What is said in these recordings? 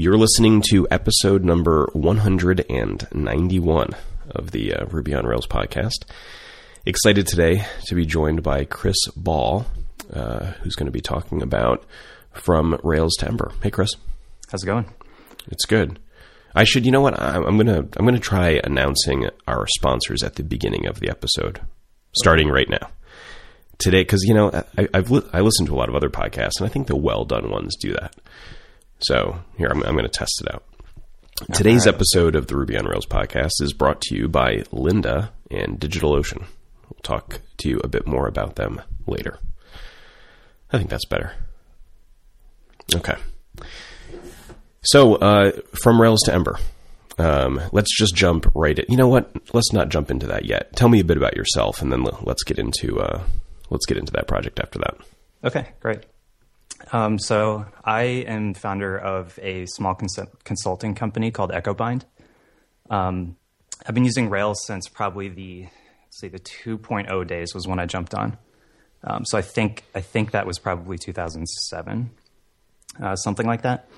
You're listening to episode number 191 of the uh, Ruby on Rails podcast. Excited today to be joined by Chris Ball, uh, who's going to be talking about from Rails to Ember. Hey, Chris. How's it going? It's good. I should, you know what? I'm, I'm gonna I'm gonna try announcing our sponsors at the beginning of the episode, starting right now. Today, because you know I, I've li- I listened to a lot of other podcasts, and I think the well done ones do that. So here I'm, I'm going to test it out. Today's right. episode of the Ruby on Rails podcast is brought to you by Lynda and DigitalOcean. We'll talk to you a bit more about them later. I think that's better. Okay. So, uh, from Rails to Ember. Um, let's just jump right in. You know what? Let's not jump into that yet. Tell me a bit about yourself, and then l- let's get into uh, let's get into that project after that. Okay, great. Um, so I am founder of a small cons- consulting company called EchoBind. Um, I've been using Rails since probably the let's see the 2.0 days was when I jumped on. Um, so I think I think that was probably 2007, uh, something like that.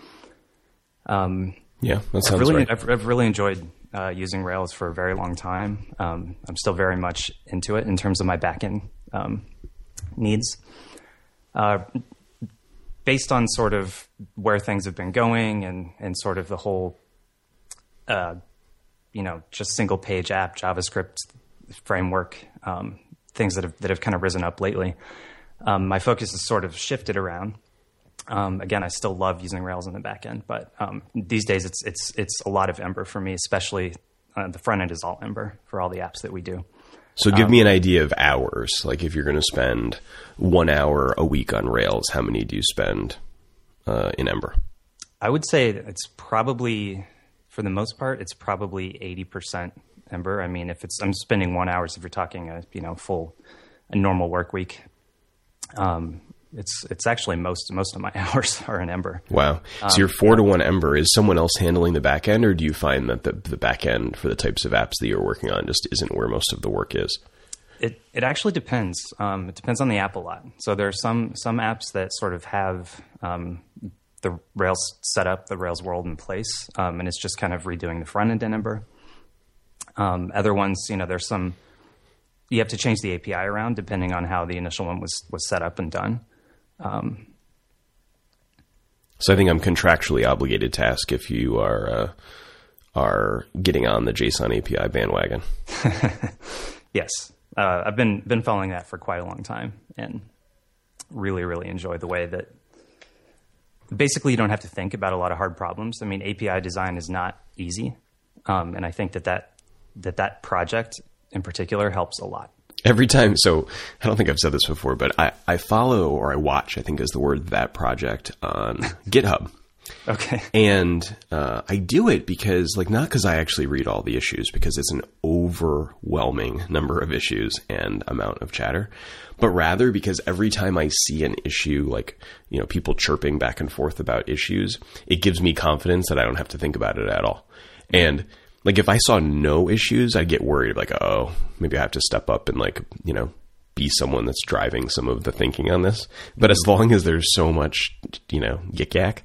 Um, Yeah, that I've sounds really, right. I've, I've really enjoyed uh, using Rails for a very long time. Um, I'm still very much into it in terms of my backend um, needs. Uh, based on sort of where things have been going and, and sort of the whole, uh, you know, just single page app JavaScript framework, um, things that have that have kind of risen up lately. Um, my focus has sort of shifted around. Um, again, I still love using Rails in the back end, but um, these days it's it's it's a lot of Ember for me. Especially uh, the front end is all Ember for all the apps that we do. So, Um, give me an idea of hours. Like, if you're going to spend one hour a week on Rails, how many do you spend uh, in Ember? I would say it's probably, for the most part, it's probably eighty percent Ember. I mean, if it's I'm spending one hours, if you're talking a you know full a normal work week, um, it's it's actually most most of my hours are in Ember. Wow. Um, so, you're four to one Ember. Is someone else handling the back end, or do you find that the, the back end for the types of apps that you're working on just isn't where most of the work is? It it actually depends. Um, it depends on the app a lot. So there are some some apps that sort of have um, the Rails setup, the Rails world in place, um, and it's just kind of redoing the front end in Ember. Um, other ones, you know, there's some you have to change the API around depending on how the initial one was was set up and done. So, I think I'm contractually obligated to ask if you are uh, are getting on the JSON API bandwagon. Yes, uh, I've been been following that for quite a long time, and really really enjoy the way that basically you don't have to think about a lot of hard problems. I mean, API design is not easy, um, and I think that that that that project in particular helps a lot. Every time, so I don't think I've said this before, but I, I follow or I watch, I think is the word, that project on GitHub. Okay, And uh, I do it because, like, not because I actually read all the issues, because it's an overwhelming number of issues and amount of chatter, but rather because every time I see an issue, like, you know, people chirping back and forth about issues, it gives me confidence that I don't have to think about it at all. And, like, if I saw no issues, I'd get worried, like, oh, maybe I have to step up and, like, you know, be someone that's driving some of the thinking on this. But as long as there's so much, you know, yik yak,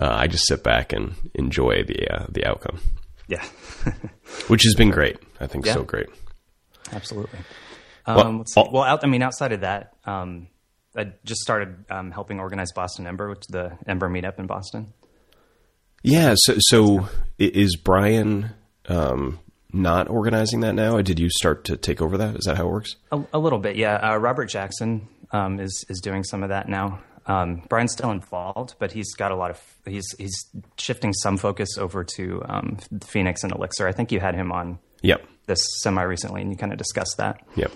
uh, I just sit back and enjoy the uh, the outcome, yeah, which has been great. I think Yeah. so great. absolutely. Well, Um. I'll- well, out, I mean, outside of that, um, I just started um, helping organize Boston Ember, which is the Ember meetup in Boston. Yeah. So, so is Brian um, not organizing that now? Did you start to take over that? Is that how it works? A, a little bit, yeah. Uh, Robert Jackson um, is is doing some of that now. Um, Brian's still involved, but he's got a lot of he's he's shifting some focus over to um, Phoenix and Elixir. I think you had him on Yep. this semi recently, and you kind of discussed that. Yep.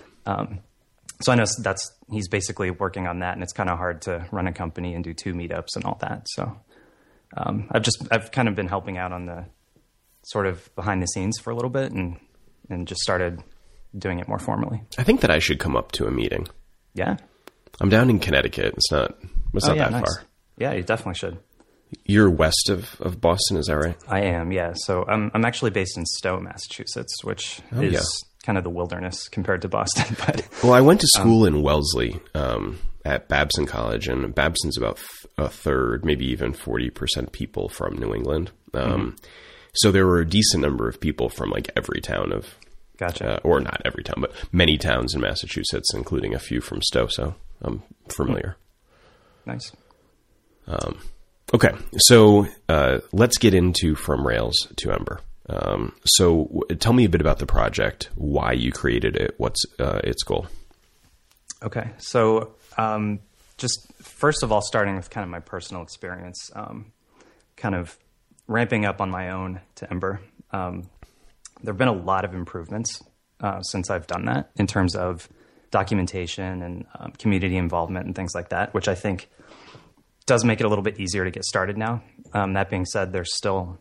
So I know that's he's basically working on that, and it's kind of hard to run a company and do two meetups and all that. So um, I've just I've kind of been helping out on the sort of behind the scenes for a little bit, and and just started doing it more formally. I think that I should come up to a meeting. Yeah. I'm down in Connecticut. It's not. It's not oh, yeah, that nice. far. Yeah, you definitely should. You're west of, of Boston, is that right? I am, yeah. So I'm I'm actually based in Stowe, Massachusetts, which is Oh, yeah. kind of the wilderness compared to Boston. But Well, I went to Um, school in Wellesley. Um, at Babson College, and Babson's about a third, maybe even 40% people from New England. Um, So there were a decent number of people from like every town of, Gotcha. uh, or not every town, but many towns in Massachusetts, including a few from Stowe. So I'm familiar. nice. Okay, so uh, let's get into from Rails to Ember. Um, so w- tell me a bit about the project, why you created it, what's uh, its goal. Okay, so um, just first of all, starting with kind of my personal experience, um, kind of ramping up on my own to Ember. Um, there have been a lot of improvements uh, since I've done that in terms of documentation and um, community involvement and things like that, which I think does make it a little bit easier to get started now. Um, that being said, there's still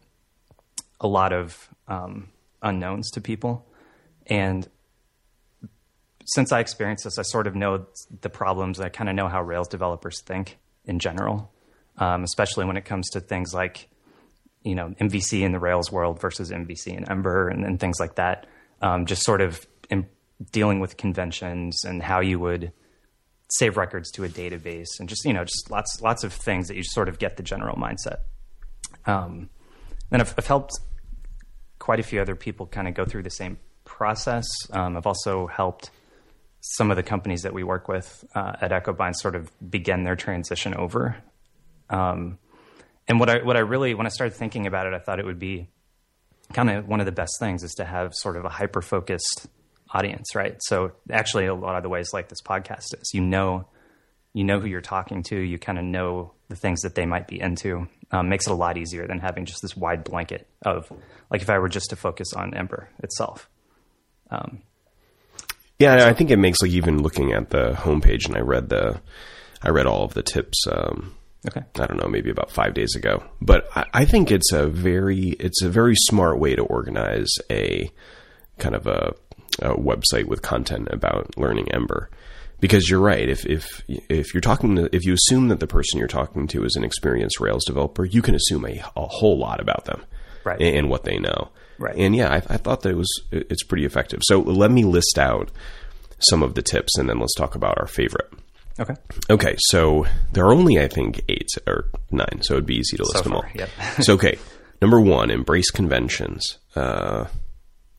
a lot of um, unknowns to people, and since I experienced this, I sort of know the problems. I kind of know how Rails developers think in general, um, especially when it comes to things like, you know, MVC in the Rails world versus MVC in Ember and, and things like that. Um, just sort of in dealing with conventions and how you would save records to a database and just you know just lots lots of things that you sort of get the general mindset. Um, and I've, I've helped quite a few other people kind of go through the same process. Um, I've also helped some of the companies that we work with uh, at EchoBind sort of begin their transition over. Um, and what I what I really when I started thinking about it, I thought it would be kind of one of the best things is to have sort of a hyper focused audience, right? So actually, a lot of the ways like this podcast is, you know, you know who you're talking to, you kind of know the things that they might be into. Um, makes it a lot easier than having just this wide blanket of like if I were just to focus on Ember itself. Yeah, I think it makes like even looking at the homepage, and I read the, I read all of the tips. Um, Okay. I don't know, maybe about five days ago. But I, I think it's a very, it's a very smart way to organize a kind of a, a website with content about learning Ember. Because you're right, if if if you're talking, to, if you assume that the person you're talking to is an experienced Rails developer, you can assume a, a whole lot about them, Right. and, and what they know. Right. And yeah, I, I thought that it was it's pretty effective. So let me list out some of the tips, and then let's talk about our favorite. Okay. Okay, so there are only I think eight or nine, so it'd be easy to list So them all. far, yep. so okay, number one, embrace conventions. Uh,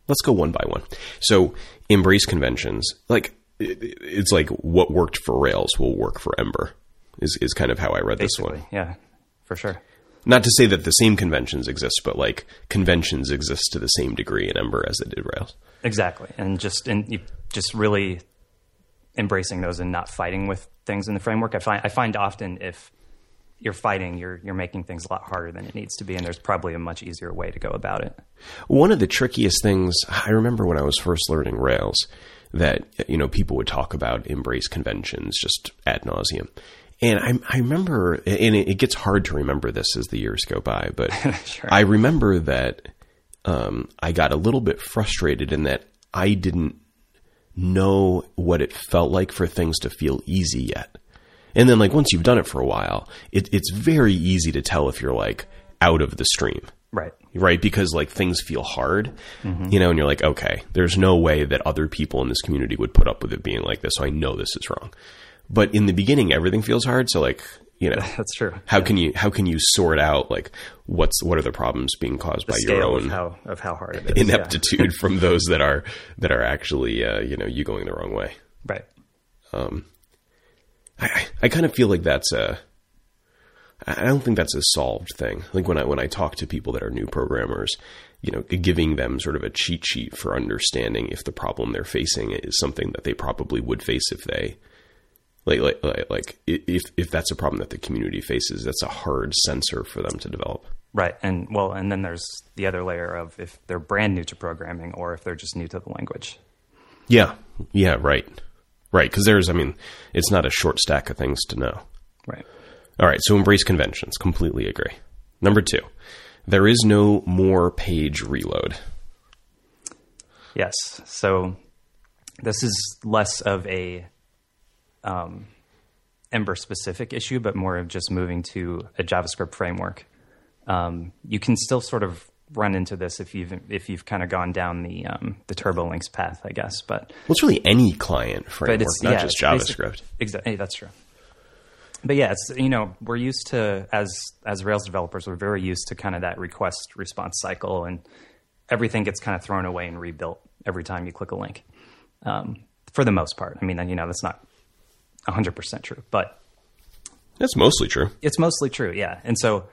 let's go one by one. So embrace conventions. Like it, it's like what worked for Rails will work for Ember. Is is kind of how I read this one. yeah, for sure. Not to say that the same conventions exist, but like conventions exist to the same degree in Ember as they did Rails. Exactly, and just and you just really embracing those and not fighting with things in the framework. I find I find often if you're fighting, you're you're making things a lot harder than it needs to be, and there's probably a much easier way to go about it. One of the trickiest things I remember when I was first learning Rails that you know people would talk about embrace conventions just ad nauseum, and I, I remember, and it, it gets hard to remember this as the years go by, but Sure. I remember that um, I got a little bit frustrated in that I didn't know what it felt like for things to feel easy yet. And then, like once you've done it for a while, it, it's very easy to tell if you're like out of the stream Right. right? Because like things feel hard, mm-hmm. you know, and you're like, okay, there's no way that other people in this community would put up with it being like this. So I know this is wrong. But in the beginning, everything feels hard. So like, you know, That's true. how can you how can you sort out like what's what are the problems being caused by your own of how of how hard it is. yeah. ineptitude from those that are that are actually uh, you know you going the wrong way. Right. I, I kind of feel like that's a. I don't think that's a solved thing. Like when I when I talk to people that are new programmers, you know, giving them sort of a cheat sheet for understanding if the problem they're facing is something that they probably would face if they, like like like, like if if that's a problem that the community faces, that's a hard sensor for them to develop. Right. And well, and then there's the other layer of if they're brand new to programming or if they're just new to the language. Yeah, yeah, right, right. Because there's, I mean, it's not a short stack of things to know. Right. All right, so embrace conventions. Completely agree. Number two, there is no more page reload. Yes. So this is less of a um, Ember specific issue, but more of just moving to a JavaScript framework. Um, you can still sort of run into this if you've if you've kind of gone down the um, the TurboLinks path, I guess. But Well, it's really any client framework, not yeah, just JavaScript. Exactly, that's true. but yeah, it's you know we're used to as as Rails developers, we're very used to kind of that request response cycle, and everything gets kind of thrown away and rebuilt every time you click a link. Um, for the most part, I mean, you know, that's not hundred percent true, but That's mostly true. it's mostly true, yeah. And so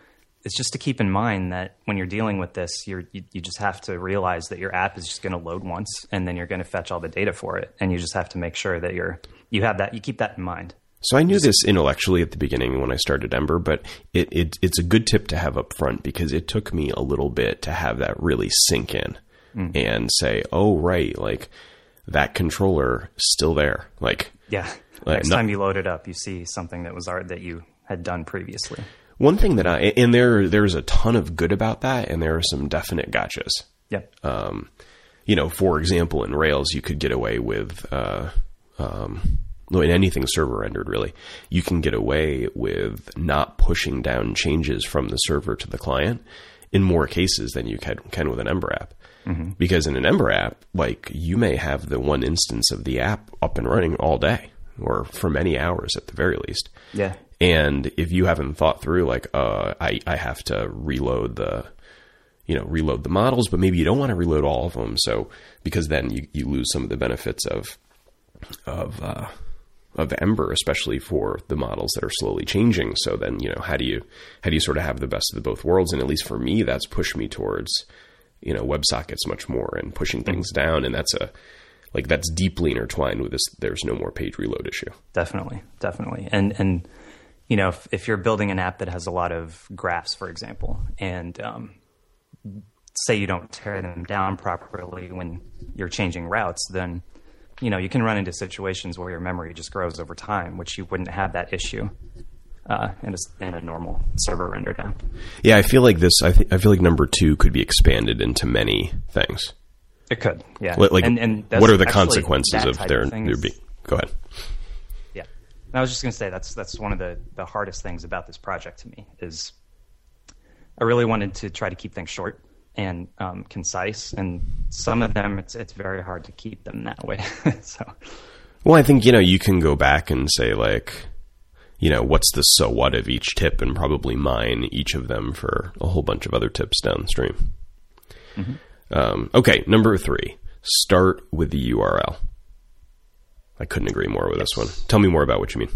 it's just to keep in mind that when you're dealing with this, you're, you you just have to realize that your app is just going to load once, and then you're going to fetch all the data for it, and you just have to make sure that you're you have that you keep that in mind. So I knew this intellectually at the beginning when I started Ember, but it, it it's a good tip to have up front because it took me a little bit to have that really sink in mm. and say, oh right, like that controller still there. Like Yeah. Next no- time you load it up, you see something that was art that you had done previously. one thing that I and there there's a ton of good about that, and there are some definite gotchas. Yep. um, you know, for example, in Rails, you could get away with, uh, um, in anything server rendered, really, you can get away with not pushing down changes from the server to the client in more cases than you can, can with an Ember app. Because in an Ember app, like you may have the one instance of the app up and running all day or for many hours at the very least. Yeah. And if you haven't thought through, like, uh, I, I have to reload the, you know, reload the models, but maybe you don't want to reload all of them. So, because then you, you lose some of the benefits of, of, uh, of Ember, especially for the models that are slowly changing. So then, you know, how do you, how do you sort of have the best of the both worlds? And at least for me, that's pushed me towards, you know, WebSockets much more and pushing things down. And that's a, like, that's deeply intertwined with this. There's no more page reload issue. Definitely, definitely. And and you know, if, if you're building an app that has a lot of graphs, for example, and um, say you don't tear them down properly when you're changing routes, then you know you can run into situations where your memory just grows over time, which you wouldn't have that issue uh, in, a, in a normal server rendered app. Yeah, I feel like this. I, th- I feel like number two could be expanded into many things. It could, yeah. Like, and, and that's what are the consequences of their thing their being? Go ahead. Yeah. And I was just going to say that's that's one of the the hardest things about this project to me is I really wanted to try to keep things short and um, concise, and some of them it's it's very hard to keep them that way. so Well, I think you know you can go back and say like, you know, what's the so what of each tip, and probably mine each of them for a whole bunch of other tips downstream. Um, okay, number three. Start with the URL. I couldn't agree more with this one. Tell me more about what you mean.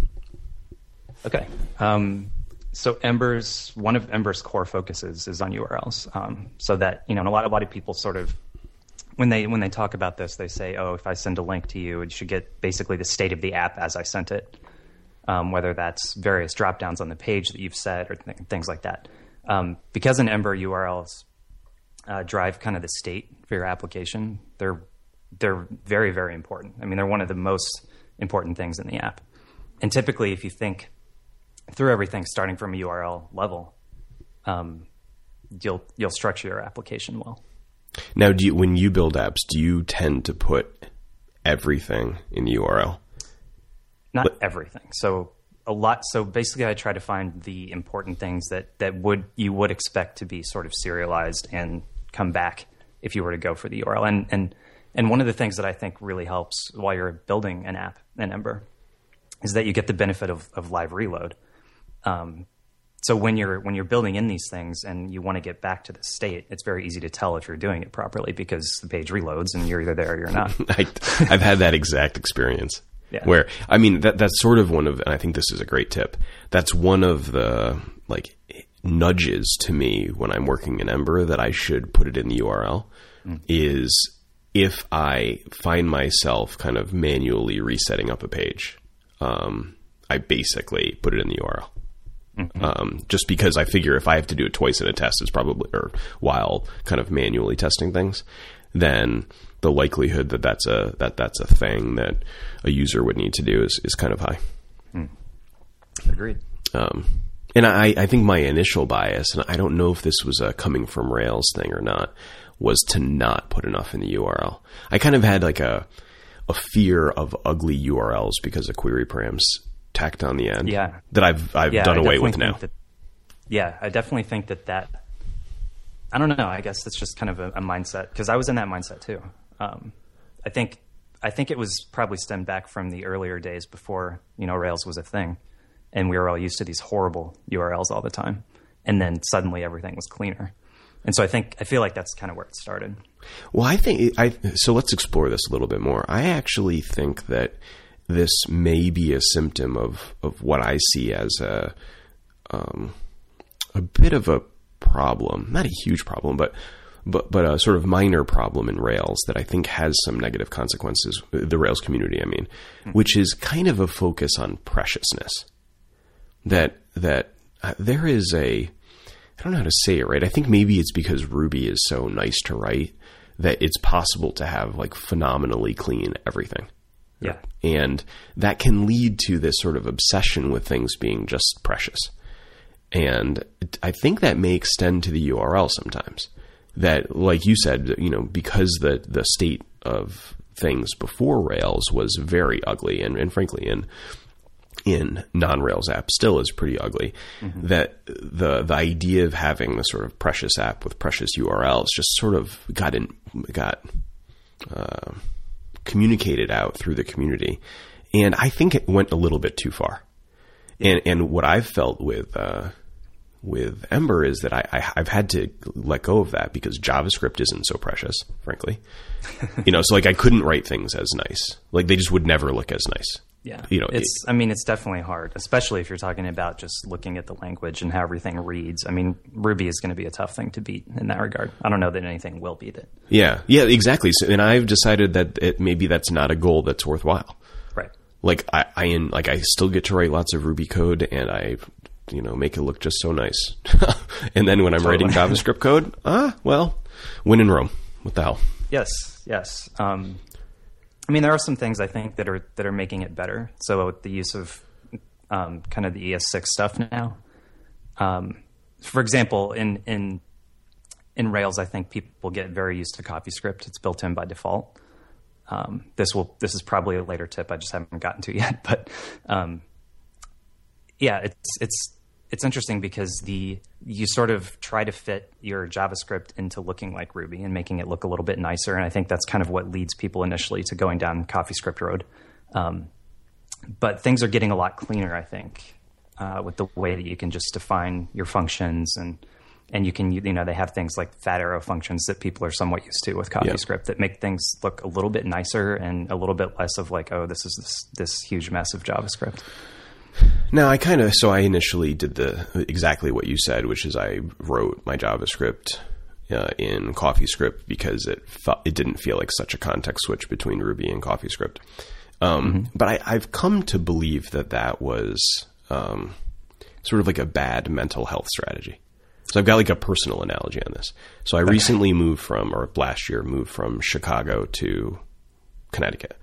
okay. Um, so Ember's one of Ember's core focuses is on URLs, um, so that you know, and a lot a lot of people sort of when they when they talk about this, they say, "Oh, if I send a link to you, it should get basically the state of the app as I sent it." Um, whether that's various drop downs on the page that you've set or th- things like that. Um, because in Ember URLs uh, drive kind of the state for your application, they're they're very very important. I mean, they're one of the most important things in the app. And typically, if you think through everything starting from a URL level, um, you'll you'll structure your application well. Now, do you, when you build apps, do you tend to put everything in the URL? not everything. So a lot. So basically, I try to find the important things that that would you would expect to be sort of serialized and come back if you were to go for the URL. And and and one of the things that I think really helps while you're building an app in Ember is that you get the benefit of, of live reload. Um, so when you're when you're building in these things and you want to get back to the state, it's very easy to tell if you're doing it properly because the page reloads and you're either there or you're not. I, I've had that exact experience. Yeah. Where I mean that that's sort of one of, and I think this is a great tip. That's one of the like nudges to me when I'm working in Ember that I should put it in the URL. Is if I find myself kind of manually resetting up a page, um, I basically put it in the URL. Um, just because I figure if I have to do it twice in a test, it's probably or while kind of manually testing things, then the likelihood that that's a that that's a thing that a user would need to do is is kind of high. Agreed. Um, and I, I think my initial bias, and I don't know if this was a coming from Rails thing or not, was to not put enough in the URL. I kind of had like a a fear of ugly URLs because of query params tacked on the end. Yeah. that I've I've yeah, done I away with now. That, yeah, I definitely think that that. I don't know. I guess that's just kind of a, a mindset because I was in that mindset too. Um, I think I think it was probably stemmed back from the earlier days before you know Rails was a thing, and we were all used to these horrible URLs all the time. And then suddenly everything was cleaner. And so I think I feel like that's kind of where it started. Well, I think I so let's explore this a little bit more. I actually think that this may be a symptom of of what I see as a um, a bit of a problem, not a huge problem, but but but a sort of minor problem in Rails that I think has some negative consequences. The Rails community, I mean, mm-hmm. which is kind of a focus on preciousness. That that uh, there is a I don't know how to say it right. I think maybe it's because Ruby is so nice to write that it's possible to have like phenomenally clean everything. Yeah. And that can lead to this sort of obsession with things being just precious. And I think that may extend to the URL sometimes. That, like you said, you know, because the, the state of things before Rails was very ugly and, and frankly in in non-Rails app still is pretty ugly. Mm-hmm. That the the idea of having the sort of precious app with precious URLs just sort of got in got uh, communicated out through the community, and I think it went a little bit too far. And and what I've felt with uh, with Ember is that I, I have had to let go of that because JavaScript isn't so precious, frankly. you know, so like I couldn't write things as nice. Like they just would never look as nice. Yeah, you know, it's. It, I mean, it's definitely hard, especially if you're talking about just looking at the language and how everything reads. I mean, Ruby is going to be a tough thing to beat in that regard. I don't know that anything will beat it. Yeah, yeah, exactly. So, and I've decided that it, maybe that's not a goal that's worthwhile. Right. Like I, I, in, like I still get to write lots of Ruby code, and I, you know, make it look just so nice. and then when I'm totally. writing JavaScript code, ah, well, win in Rome. What the hell? Yes, yes. Um, I mean, there are some things I think that are that are making it better. So with the use of um, kind of the ES6 stuff now, um, for example, in in in Rails, I think people get very used to CoffeeScript. It's built in by default. Um, this will this is probably a later tip I just haven't gotten to yet, but um, yeah, it's it's it's interesting because the you sort of try to fit your JavaScript into looking like Ruby and making it look a little bit nicer, and I think that's kind of what leads people initially to going down CoffeeScript road. Um, but things are getting a lot cleaner, I think, uh, with the way that you can just define your functions and and you can you know they have things like fat arrow functions that people are somewhat used to with CoffeeScript yeah. that make things look a little bit nicer and a little bit less of like oh this is this, this huge mess of JavaScript. Now, I kind of so I initially did the exactly what you said, which is I wrote my JavaScript uh, in CoffeeScript because it it didn't feel like such a context switch between Ruby and CoffeeScript. Um, mm-hmm. But I, have come to believe that that was um, sort of like a bad mental health strategy. So I've got like a personal analogy on this. So I recently moved from, or last year moved from Chicago to Connecticut.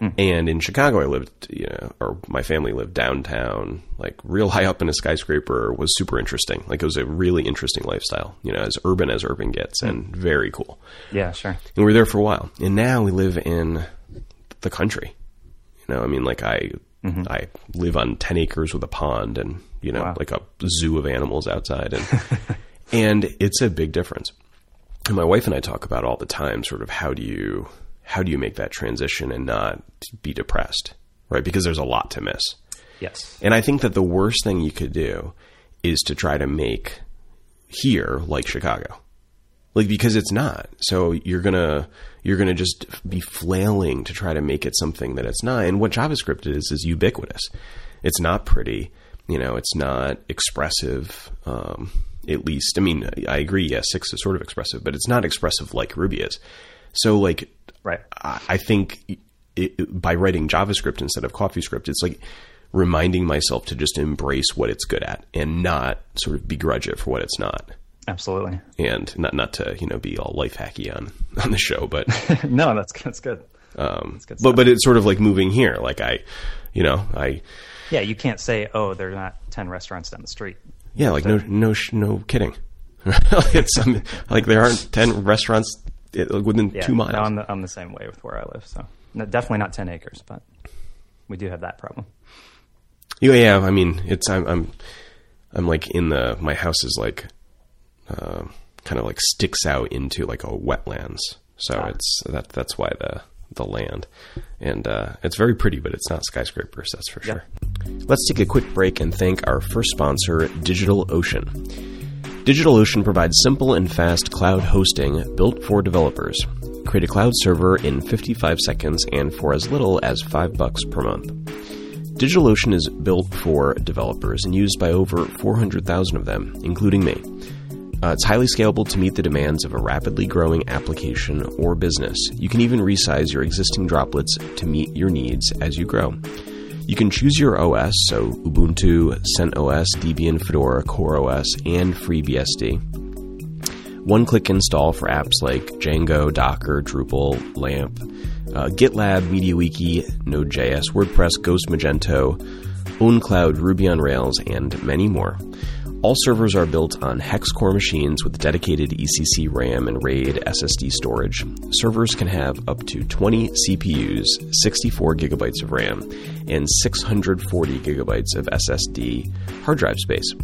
Mm. And in Chicago, I lived, you know, or my family lived downtown, like real high up in a skyscraper was super interesting. Like it was a really interesting lifestyle, you know, as urban as urban gets mm. and very cool. Yeah, sure. And we were there for a while. And now we live in the country. You know, I mean, like I, mm-hmm. I live on 10 acres with a pond and, you know, wow. like a zoo of animals outside. And, and it's a big difference. And my wife and I talk about all the time, sort of how do you, how do you make that transition and not be depressed, right? Because there's a lot to miss. Yes. And I think that the worst thing you could do is to try to make here like Chicago. Like because it's not. So you're going to you're going to just be flailing to try to make it something that it's not. And what JavaScript is is ubiquitous. It's not pretty, you know, it's not expressive um, at least. I mean, I agree, ES6 is sort of expressive, but it's not expressive like Ruby is. So like Right. I think it, by writing JavaScript instead of CoffeeScript, it's like reminding myself to just embrace what it's good at and not sort of begrudge it for what it's not. Absolutely. And not not to you know be all life hacky on on the show, but no, that's that's good. Um, that's good but but it's sort of like moving here. Like I, you know, I. Yeah, you can't say, "Oh, there's not ten restaurants down the street." Yeah, like no no no kidding. it's um, like there aren't ten restaurants within yeah, two miles. I'm the, I'm the same way with where I live. So no, definitely not 10 acres, but we do have that problem. Yeah, yeah. I mean, it's I'm I'm, I'm like in the my house is like uh, kind of like sticks out into like a wetlands. So ah. it's that that's why the the land and uh, it's very pretty, but it's not skyscrapers. That's for sure. Let's take a quick break and thank our first sponsor, DigitalOcean. DigitalOcean provides simple and fast cloud hosting built for developers. Create a cloud server in 55 seconds and for as little as 5 bucks per month. DigitalOcean is built for developers and used by over 400,000 of them, including me. Uh, it's highly scalable to meet the demands of a rapidly growing application or business. You can even resize your existing droplets to meet your needs as you grow. You can choose your OS, so Ubuntu, CentOS, Debian, Fedora, CoreOS, and FreeBSD. One click install for apps like Django, Docker, Drupal, LAMP, uh, GitLab, MediaWiki, Node.js, WordPress, Ghost Magento, OwnCloud, Ruby on Rails, and many more. All servers are built on hex core machines with dedicated ECC RAM and RAID SSD storage. Servers can have up to 20 CPUs, 64 gigabytes of RAM, and 640 gigabytes of SSD hard drive space.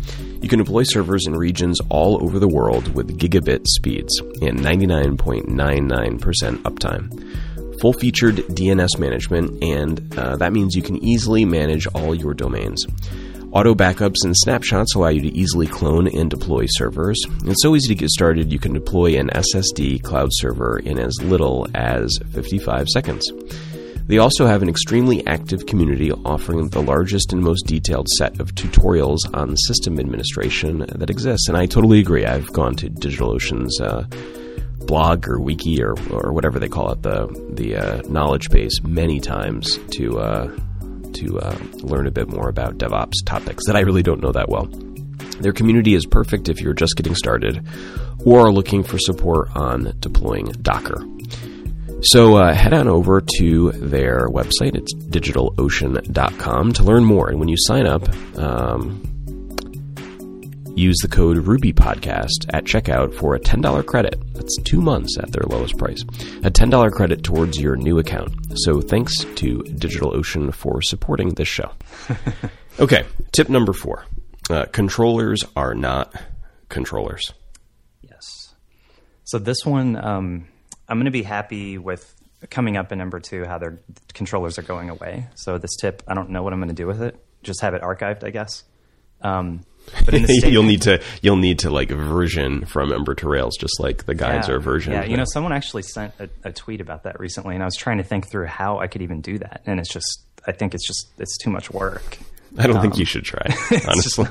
You can deploy servers in regions all over the world with gigabit speeds and 99.99% uptime full featured DNS management, and uh, that means you can easily manage all your domains. Auto backups and snapshots allow you to easily clone and deploy servers. It's so easy to get started, you can deploy an SSD cloud server in as little as 55 seconds. They also have an extremely active community offering the largest and most detailed set of tutorials on system administration that exists. And I totally agree. I've gone to DigitalOcean's uh, blog or wiki or, or whatever they call it, the, the uh, knowledge base, many times to. Uh, to uh, learn a bit more about DevOps topics that I really don't know that well. Their community is perfect if you're just getting started or are looking for support on deploying Docker. So uh, head on over to their website. It's digitalocean.com to learn more. And when you sign up, um, use the code Ruby Podcast at checkout for a $10 credit. That's two months at their lowest price. A $10 credit towards your new account. So thanks to DigitalOcean for supporting this show. okay, tip number four uh, controllers are not controllers. Yes. So this one, um, I'm going to be happy with coming up in number two how their controllers are going away. So this tip, I don't know what I'm going to do with it. Just have it archived, I guess. Um, but in the you'll need to you'll need to like version from Ember to Rails, just like the guides yeah, are version. Yeah, you know, someone actually sent a, a, tweet about that recently, and I was trying to think through how I could even do that, and it's just I think it's just it's too much work. I don't um, think you should try. Honestly,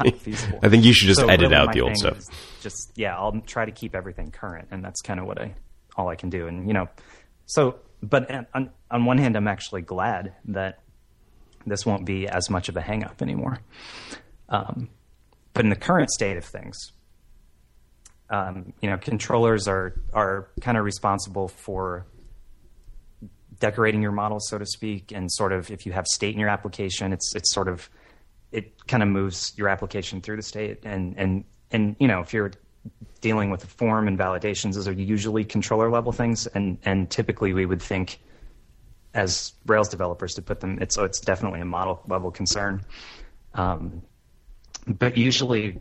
I think you should just so edit really out the old stuff. Just yeah, I'll try to keep everything current, and that's kind of what I all I can do. And you know, so but on on one hand, I'm actually glad that this won't be as much of a hangup anymore. Um, but in the current state of things, um, you know, controllers are are kind of responsible for decorating your model, so to speak, and sort of if you have state in your application, it's it's sort of it kind of moves your application through the state, and and and you know if you're dealing with a form and validations, those are usually controller level things, and and typically we would think as Rails developers to put them, it's so it's definitely a model level concern. Um, but usually,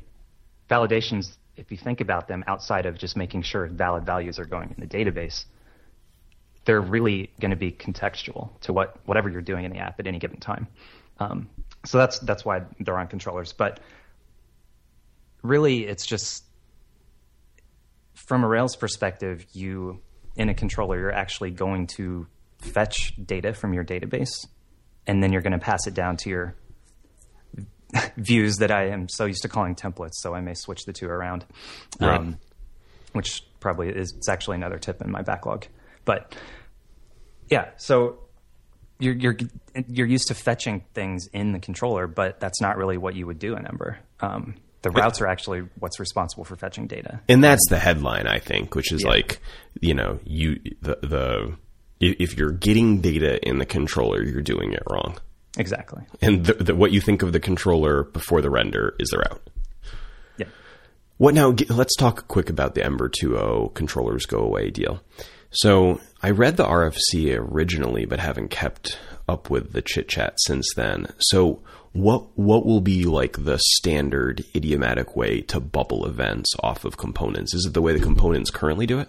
validations, if you think about them outside of just making sure valid values are going in the database, they're really going to be contextual to what whatever you're doing in the app at any given time. Um, so that's that's why they're on controllers. But really, it's just from a Rails perspective, you in a controller, you're actually going to fetch data from your database, and then you're going to pass it down to your views that I am so used to calling templates, so I may switch the two around. Right. Um, which probably is it's actually another tip in my backlog. But yeah, so you're you're you're used to fetching things in the controller, but that's not really what you would do in Ember. Um, the routes are actually what's responsible for fetching data, and that's the headline I think, which is yeah. like you know you the the if you're getting data in the controller, you're doing it wrong. Exactly. And the, the, what you think of the controller before the render is the route. Yeah. What now? Let's talk quick about the Ember 2.0 controllers go away deal. So I read the RFC originally, but haven't kept up with the chit chat since then. So what what will be like the standard idiomatic way to bubble events off of components? Is it the way the components currently do it?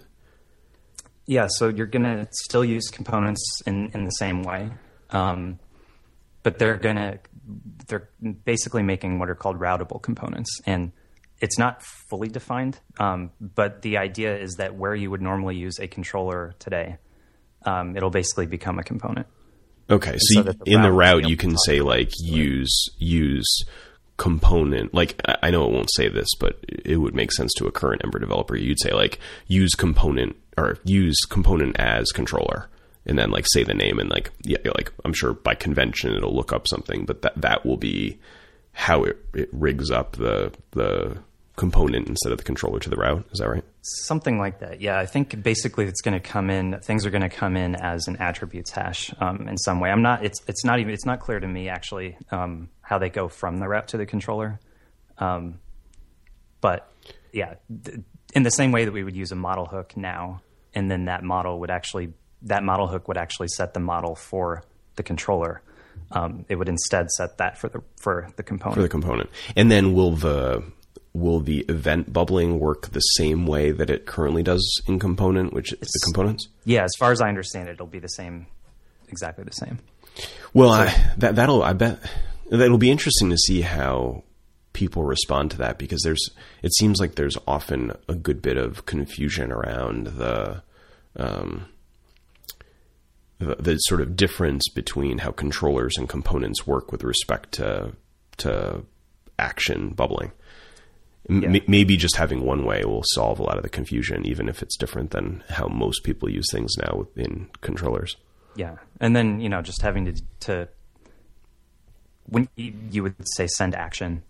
Yeah, so you're gonna still use components in in the same way. Um, but they're gonna they're basically making what are called routable components, and it's not fully defined. Um, but the idea is that where you would normally use a controller today, um, it'll basically become a component. Okay, so, so you, in the route you can say like use use component. Like I know it won't say this, but it would make sense to a current Ember developer. You'd say like use component or use component as controller, and then like say the name and like yeah, like I'm sure by convention it'll look up something, but that that will be how it, it rigs up the the component instead of the controller to the route. Is that right? Something like that. Yeah, I think basically it's going to come in. Things are going to come in as an attributes hash um, in some way. I'm not. It's it's not even. It's not clear to me actually um, how they go from the route to the controller. Um, but yeah, th- in the same way that we would use a model hook now, and then that model would actually that model hook would actually set the model for the controller. Um, it would instead set that for the for the component for the component, and then will the will the event bubbling work the same way that it currently does in component, which it's, the components? Yeah, as far as I understand it, it'll be the same, exactly the same. Well, so, I, that that'll I bet that'll be interesting to see how people respond to that because there's it seems like there's often a good bit of confusion around the um, the, the sort of difference between how controllers and components work with respect to to action bubbling. Yeah. Maybe just having one way will solve a lot of the confusion, even if it's different than how most people use things now in controllers. Yeah, and then you know, just having to, to when you would say send action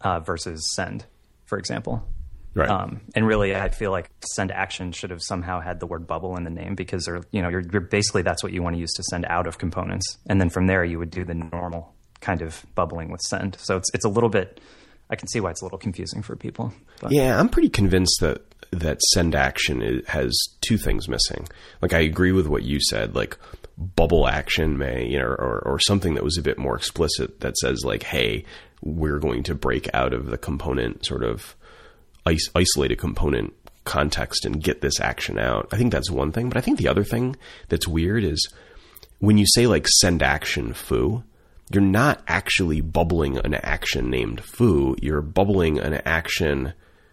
uh, versus send, for example. Right. Um, and really, I feel like send action should have somehow had the word bubble in the name because they're, you know, you're, you're basically that's what you want to use to send out of components, and then from there you would do the normal kind of bubbling with send. So it's it's a little bit I can see why it's a little confusing for people. But. Yeah, I'm pretty convinced that that send action has two things missing. Like I agree with what you said. Like bubble action may, you know, or, or something that was a bit more explicit that says like, hey, we're going to break out of the component sort of is- isolated component context and get this action out. I think that's one thing. But I think the other thing that's weird is when you say like send action foo, you're not actually bubbling an action named foo. You're bubbling an action,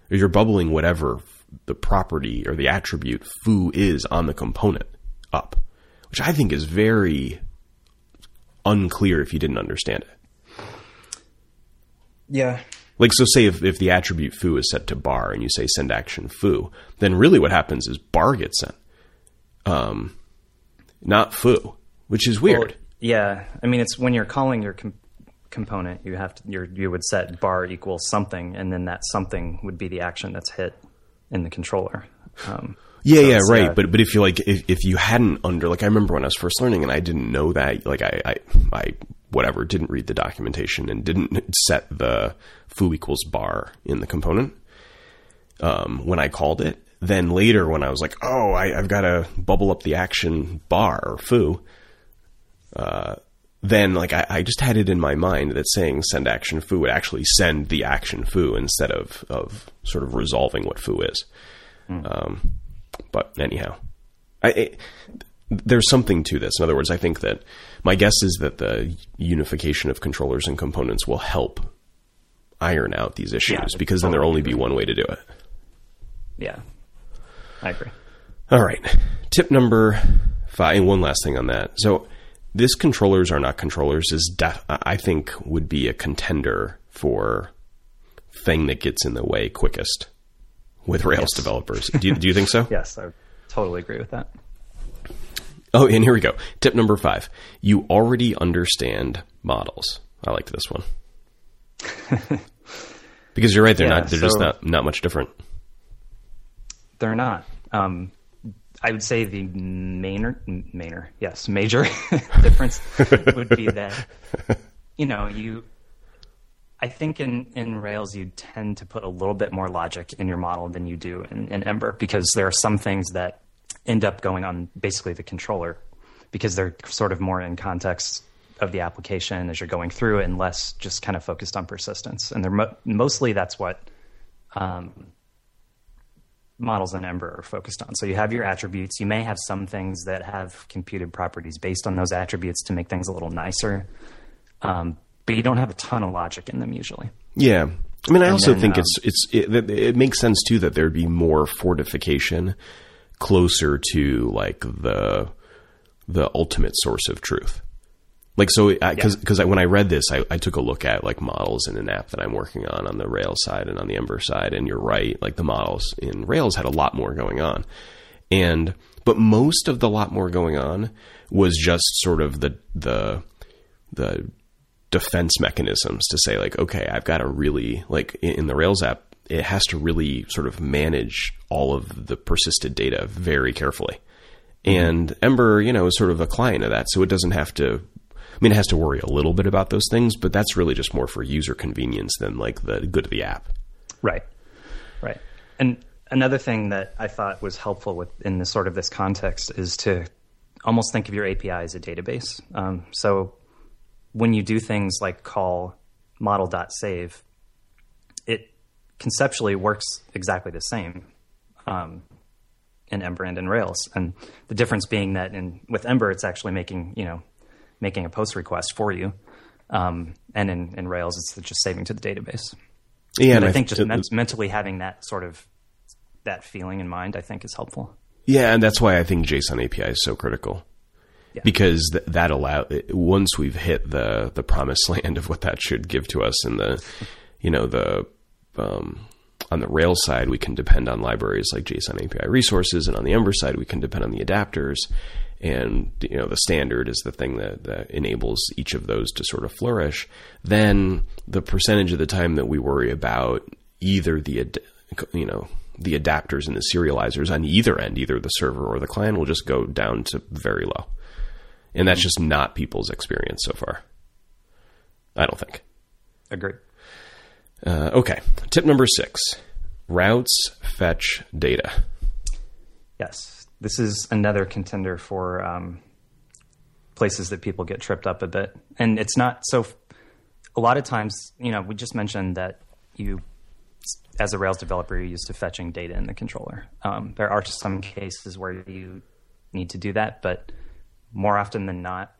or you're bubbling whatever the property or the attribute foo is on the component up, which I think is very unclear if you didn't understand it. Yeah. Like, so say if, if the attribute foo is set to bar and you say send action foo, then really what happens is bar gets sent. Um, not foo, which is weird. Well, yeah, I mean, it's when you're calling your com- component, you have to you you would set bar equals something, and then that something would be the action that's hit in the controller. Um, yeah, so yeah, right. But but if you like, if, if you hadn't under like, I remember when I was first learning, and I didn't know that, like, I I, I whatever didn't read the documentation and didn't set the foo equals bar in the component. Um, when I called it, then later when I was like, oh, I, have got to bubble up the action bar or foo uh, then like I, I, just had it in my mind that saying send action foo would actually send the action foo instead of of sort of resolving what foo is. Mm. Um, but anyhow, I, it, there's something to this. In other words, I think that my guess is that the unification of controllers and components will help iron out these issues yeah, because then there'll only be one way to do it. Yeah, I agree. All right, tip number five. And one last thing on that. So this controllers are not controllers is def- I think would be a contender for thing that gets in the way quickest with Rails yes. developers. Do you, do you think so? yes, I totally agree with that. Oh, and here we go. Tip number five. You already understand models. I liked this one. because you're right, they're yeah, not they're so just not, not much different. They're not. Um, I would say the mainer, mainer, yes, major difference would be that you know you. I think in, in Rails you tend to put a little bit more logic in your model than you do in, in Ember because there are some things that end up going on basically the controller because they're sort of more in context of the application as you're going through it and less just kind of focused on persistence. And they're mo- mostly that's what um, models in Ember are focused on. So you have your attributes. You may have some things that have computed properties based on those attributes to make things a little nicer, um, but you don't have a ton of logic in them usually. Yeah. I mean, I also then, think um, it's it's it, it makes sense too that there'd be more fortification closer to like the the ultimate source of truth. Like so, because because when I read this, I, I took a look at like models in an app that I'm working on on the Rails side and on the Ember side, and you're right, like the models in Rails had a lot more going on, and but most of the lot more going on was just sort of the the the defense mechanisms to say like okay i've got to really like in in the rails app it has to really sort of manage all of the persisted data very carefully and ember you know is sort of a client of that so it doesn't have to i mean it has to worry a little bit about those things but that's really just more for user convenience than like the good of the app Right. Right. And another thing that I thought was helpful with in this sort of this context is to almost think of your API as a database. Um, so when you do things like call model.save, conceptually works exactly the same um, in Ember and in Rails. And the difference being that in with Ember, it's actually making you know making a post request for you, um, and in, in Rails, it's just saving to the database. yeah And and I think just men- mentally having that sort of that feeling in mind, I think is helpful. Yeah, and that's why I think JSON API is so critical. Yeah. Because th- that allow once we've hit the the promised land of what that should give to us, and the you know the um, on the Rails side we can depend on libraries like JSON API resources, and on the Ember side we can depend on the adapters, and you know the standard is the thing that, that enables each of those to sort of flourish. Then the percentage of the time that we worry about either the ad- you know the adapters and the serializers on either end, either the server or the client, will just go down to very low. And that's just not people's experience so far. I don't think. Agree. Uh, okay. Tip number six routes fetch data. Yes, this is another contender for um, places that people get tripped up a bit, and it's not so. A lot of times, you know, we just mentioned that you, as a Rails developer, you're used to fetching data in the controller. Um, there are some cases where you need to do that, but more often than not,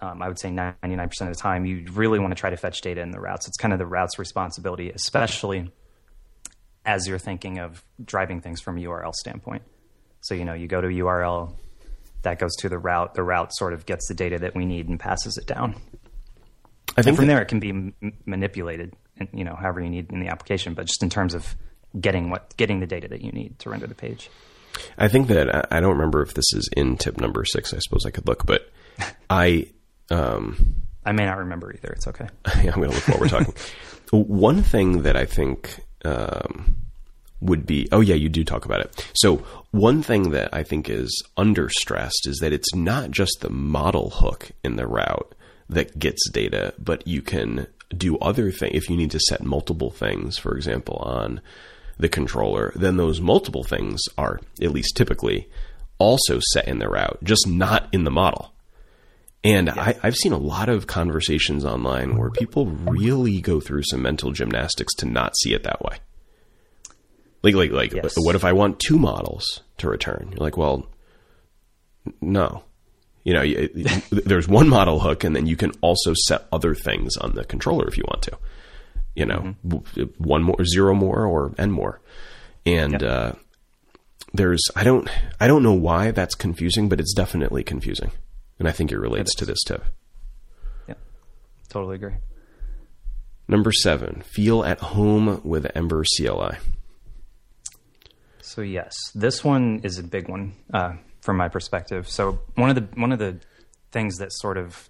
um, I would say 99% of the time, you really want to try to fetch data in the routes. It's kind of the route's responsibility, especially as you're thinking of driving things from a URL standpoint. So, you know, you go to a URL, that goes to the route. The route sort of gets the data that we need and passes it down. I And think from that- there, it can be m- manipulated, in, you know, however you need in the application. But just in terms of getting what getting the data that you need to render the page. I think that I don't remember if this is in tip number six. I suppose I could look, but I um, I may not remember either. It's okay. yeah, I'm going to look while we're talking. One thing that I think um, would be oh yeah, you do talk about it. So one thing that I think is understressed is that it's not just the model hook in the route that gets data, but you can do other things if you need to set multiple things, for example, on the controller. Then those multiple things are at least typically also set in the route, just not in the model. And I, I've seen a lot of conversations online where people really go through some mental gymnastics to not see it that way. Like, like, like, Yes. what if I want two models to return? You're like, well, no. You know, there's one model hook, and then you can also set other things on the controller if you want to. You know, w- one more, zero more, or n more. And uh, there's, I don't, I don't know why that's confusing, but it's definitely confusing, and I think it relates to this tip. Yeah, totally agree. Number seven, feel at home with Ember CLI. So yes, this one is a big one uh, from my perspective. So one of the one of the things that sort of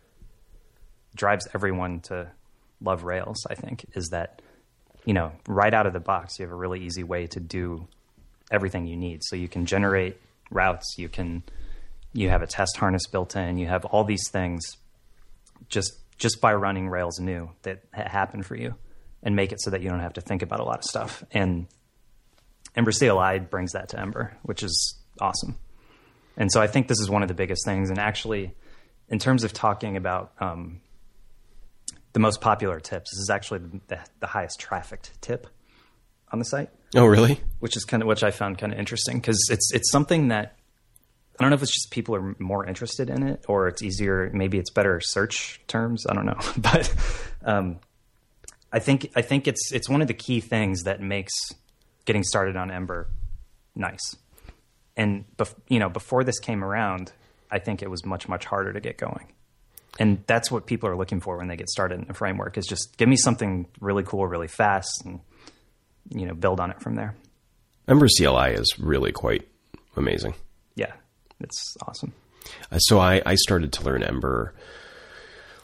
drives everyone to love Rails, I think, is that you know right out of the box you have a really easy way to do everything you need. So you can generate routes, you can you have a test harness built in, you have all these things just just by running Rails new that happen for you and make it so that you don't have to think about a lot of stuff. And Ember CLI brings that to Ember, which is awesome. And so I think this is one of the biggest things. And actually, in terms of talking about um, the most popular tips, this is actually the, the highest trafficked tip on the site. Oh, really? Which is kind of which I found kind of interesting because it's it's something that I don't know if it's just people are more interested in it or it's easier. Maybe it's better search terms. I don't know, but um, I think I think it's it's one of the key things that makes getting started on Ember nice. And bef- you know, before this came around, I think it was much much harder to get going. And that's what people are looking for when they get started in a framework is just give me something really cool, really fast, and you know, build on it from there. Ember CLI is really quite amazing. It's awesome. Uh, so I, I started to learn Ember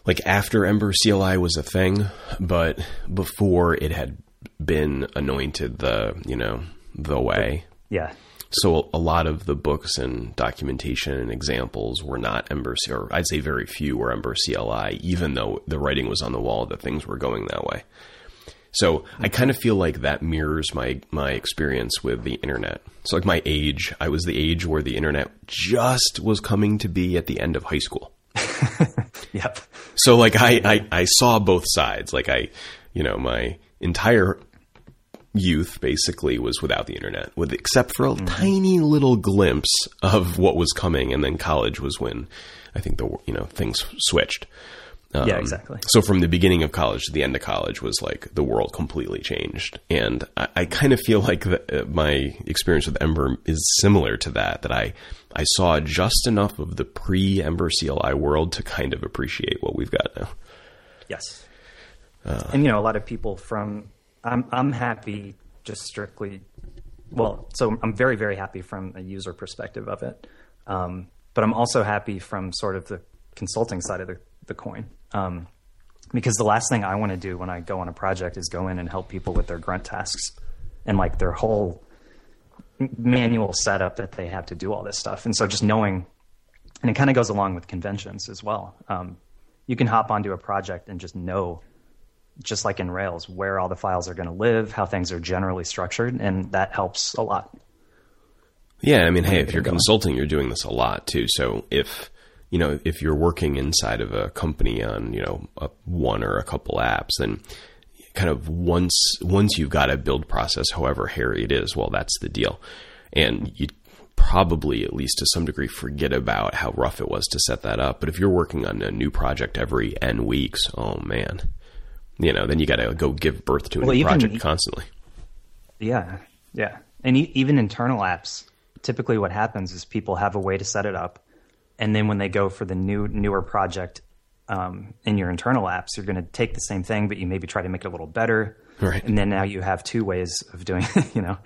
like after Ember CLI was a thing, but before it had been anointed the, you know, the way. Yeah. So a lot of the books and documentation and examples were not Ember, or I'd say very few were Ember CLI, even though the writing was on the wall that things were going that way. So I kind of feel like that mirrors my my experience with the internet. So like my age, I was the age where the internet just was coming to be at the end of high school. yep. So like I, I I saw both sides. Like I, you know, my entire youth basically was without the internet, with except for a mm-hmm. tiny little glimpse of what was coming, and then college was when I think the you know things switched. Um, yeah, exactly. So from the beginning of college to the end of college was like the world completely changed, and I, I kind of feel like the, uh, my experience with Ember is similar to that. That I I saw just enough of the pre Ember CLI world to kind of appreciate what we've got now. Yes, uh, and you know a lot of people from I'm I'm happy just strictly. Well, so I'm very very happy from a user perspective of it, um, but I'm also happy from sort of the consulting side of the, the coin. Um, because the last thing I want to do when I go on a project is go in and help people with their grunt tasks and like their whole manual setup that they have to do all this stuff. And so just knowing, and it kind of goes along with conventions as well. Um, you can hop onto a project and just know, just like in Rails, where all the files are going to live, how things are generally structured, and that helps a lot. Yeah, I mean, hey, if you're consulting, you're doing this a lot too. So if you know, if you're working inside of a company on, you know, a, one or a couple apps, then kind of once once you've got a build process, however hairy it is, well, that's the deal. And you probably, at least to some degree, forget about how rough it was to set that up. But if you're working on a new project every n weeks, oh man, you know, then you got to go give birth to a well, new project constantly. Yeah, yeah, and even internal apps. Typically, what happens is people have a way to set it up and then when they go for the new newer project um, in your internal apps, you're going to take the same thing, but you maybe try to make it a little better. Right. And then now you have two ways of doing, you know,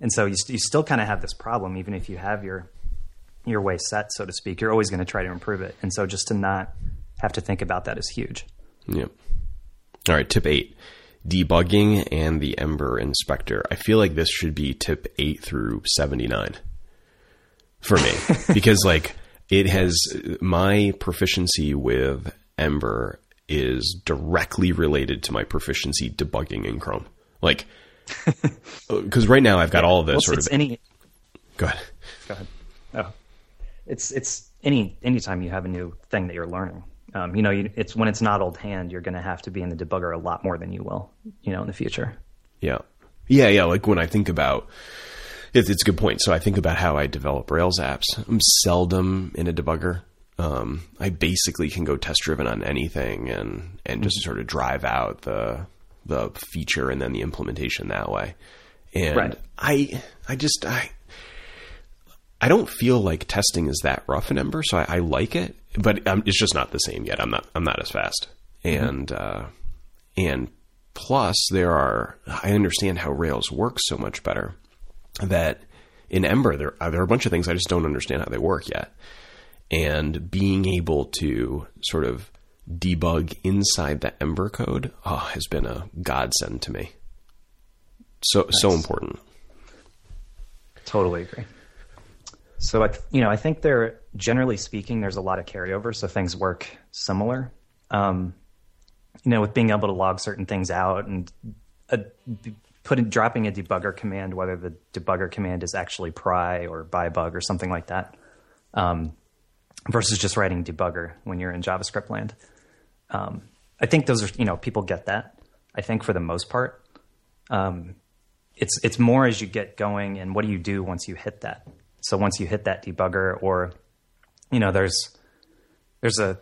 and so you, you still kind of have this problem, even if you have your your way set, so to speak. You're always going to try to improve it, and so just to not have to think about that is huge. Yep. All right, tip eight: debugging and the Ember inspector. I feel like this should be tip eight through seventy nine for me because like it has my proficiency with Ember is directly related to my proficiency debugging in Chrome. Like, because right now I've got yeah. all of this well, sort of. Any. Go ahead. Go ahead. Oh, it's it's any anytime you have a new thing that you're learning. Um, you know, you, it's when it's not old hand, you're going to have to be in the debugger a lot more than you will, you know, in the future. Yeah, yeah, yeah. Like when I think about it's, it's a good point. So I think about how I develop Rails apps. I'm seldom in a debugger. Um, I basically can go test driven on anything and and just sort of drive out the the feature and then the implementation that way. And right. I I just I I don't feel like testing is that rough in Ember, so I, I like it, but um, it's just not the same yet. I'm not I'm not as fast, mm-hmm. and uh, and plus there are I understand how Rails works so much better that in Ember there are, there are a bunch of things I just don't understand how they work yet, and being able to sort of debug inside the Ember code oh, has been a godsend to me. So nice. so important. Totally agree. So I, you know, I think there, generally speaking, there's a lot of carryover, so things work similar. Um, you know, with being able to log certain things out and uh, putting dropping a debugger command, whether the debugger command is actually pry or byebug or something like that, um, versus just writing debugger when you're in JavaScript land. Um, I think those are you know people get that. I think for the most part, um, it's it's more as you get going and what do you do once you hit that. So once you hit that debugger, or you know, there's there's a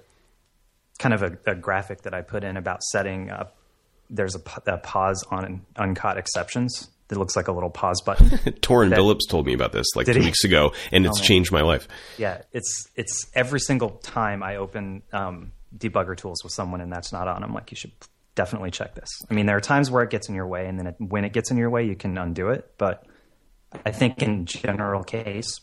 kind of a, a graphic that I put in about setting up. There's a, a pause on uncaught exceptions that looks like a little pause button. Toran that- Billups told me about this like two he? weeks ago, and it's changed my life. Yeah, it's it's every single time I open um, debugger tools with someone and that's not on. I'm like, you should definitely check this. I mean, there are times where it gets in your way, and then it, when it gets in your way, you can undo it. But I think in general case,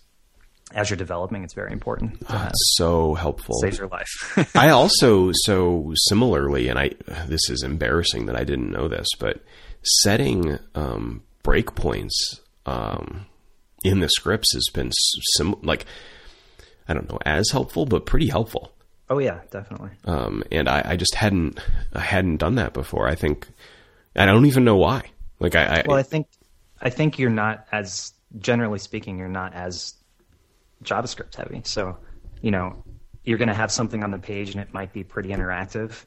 as you're developing, it's very important. Have. So helpful. Saves your life. I also so similarly, and I this is embarrassing that I didn't know this, but setting um, breakpoints um, in the scripts has been sim- like I don't know as helpful, but pretty helpful. oh yeah, definitely. Um, and I, I just hadn't I hadn't done that before. I think I don't even know why. Like I, I Well, I think I think you're not as generally speaking, you're not as JavaScript heavy. So, you know, you're going to have something on the page and it might be pretty interactive.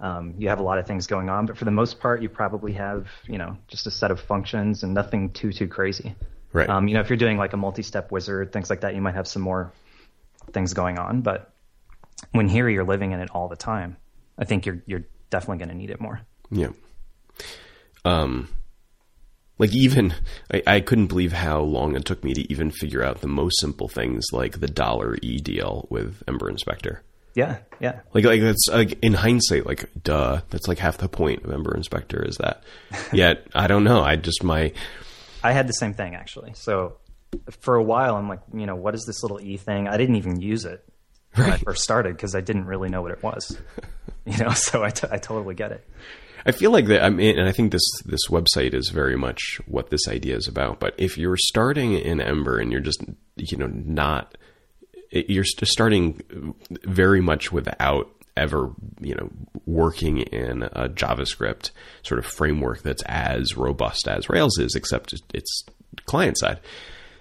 Um, you have a lot of things going on, but for the most part, you probably have, you know, just a set of functions and nothing too too crazy. Right. Um, you know, if you're doing like a multi-step wizard, things like that, you might have some more things going on. But when here you're living in it all the time, I think you're you're definitely going to need it more. Yeah. Um, like even I, I couldn't believe how long it took me to even figure out the most simple things like the dollar e deal with Ember Inspector. Yeah, yeah. Like like that's like in hindsight, like duh, that's like half the point of Ember Inspector is that. Yet I don't know. I just my I had the same thing actually. So for a while, I'm like, you know, what is this little e thing? I didn't even use it when I Right. first started because I didn't really know what it was. you know, so I, t- I totally get it. I feel like that. I mean, and I think this this website is very much what this idea is about. But if you're starting in Ember and you're just you know not eh, you're just starting very much without ever you know working in a JavaScript sort of framework that's as robust as Rails is, except it's client side.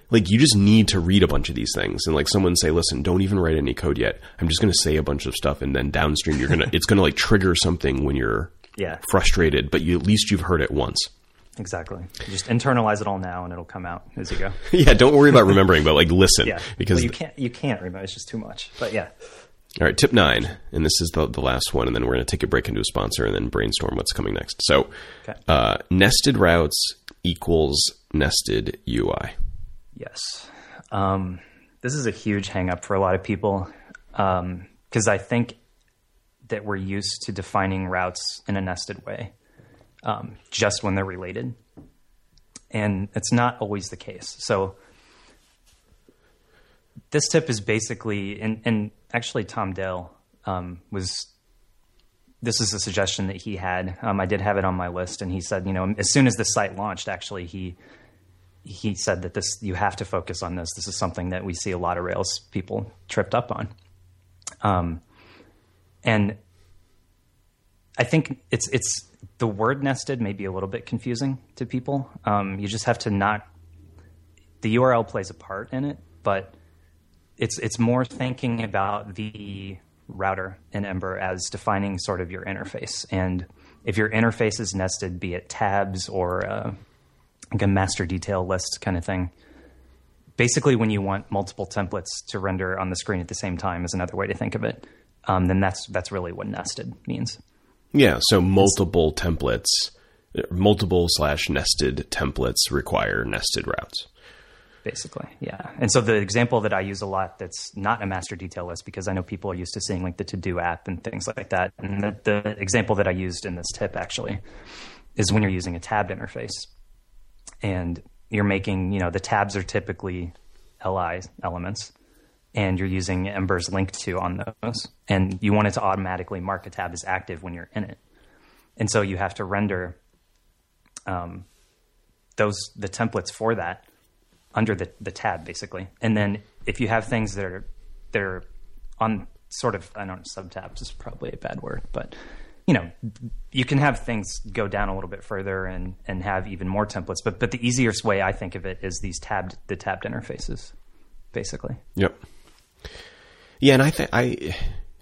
Like you just need to read a bunch of these things, and like someone say, "Listen, don't even write any code yet. I'm just going to say a bunch of stuff, and then downstream, you're gonna it's going to like trigger something when you're Yeah. frustrated, but you at least you've heard it once. Exactly. Just internalize it all now, and it'll come out as you go. yeah, don't worry about remembering, but like listen Yeah, because Well, you can't you can't remember. It's just too much. But yeah, all right, tip nine, and this is the the last one, and then we're going to take a break into a sponsor and then brainstorm what's coming next. So, Okay. uh, nested routes equals nested UI. Yes. Um, this is a huge hang up for a lot of people because I think that we're used to defining routes in a nested way um, just when they're related. And it's not always the case. So, this tip is basically, and, and actually, Tom Dale um, was this is a suggestion that he had. Um, I did have it on my list, and he said, you know, as soon as the site launched, actually, he he said that this you have to focus on this. This is something that we see a lot of Rails people tripped up on. Um, and I think it's it's the word nested may be a little bit confusing to people. Um, you just have to not the URL plays a part in it, but it's it's more thinking about the router in Ember as defining sort of your interface. And if your interface is nested, be it tabs or uh, like a master detail list kind of thing. Basically, when you want multiple templates to render on the screen at the same time, is another way to think of it. Um, then that's that's really what nested means. Yeah, so multiple templates, multiple slash nested templates require nested routes. basically yeah and so the example that i use a lot that's not a master detail list because i know people are used to seeing like the to do app and things like that and the, the example that i used in this tip actually is when you're using a tabbed interface and you're making you know the tabs are typically li elements and you're using ember's link to on those and you want it to automatically mark a tab as active when you're in it and so you have to render um, those the templates for that under the, the tab basically. And then if you have things that are that are on sort of I don't know, sub tabs is probably a bad word, but you know, you can have things go down a little bit further and, and have even more templates. But but the easiest way I think of it is these tabbed the tabbed interfaces, basically. Yep. Yeah, and I I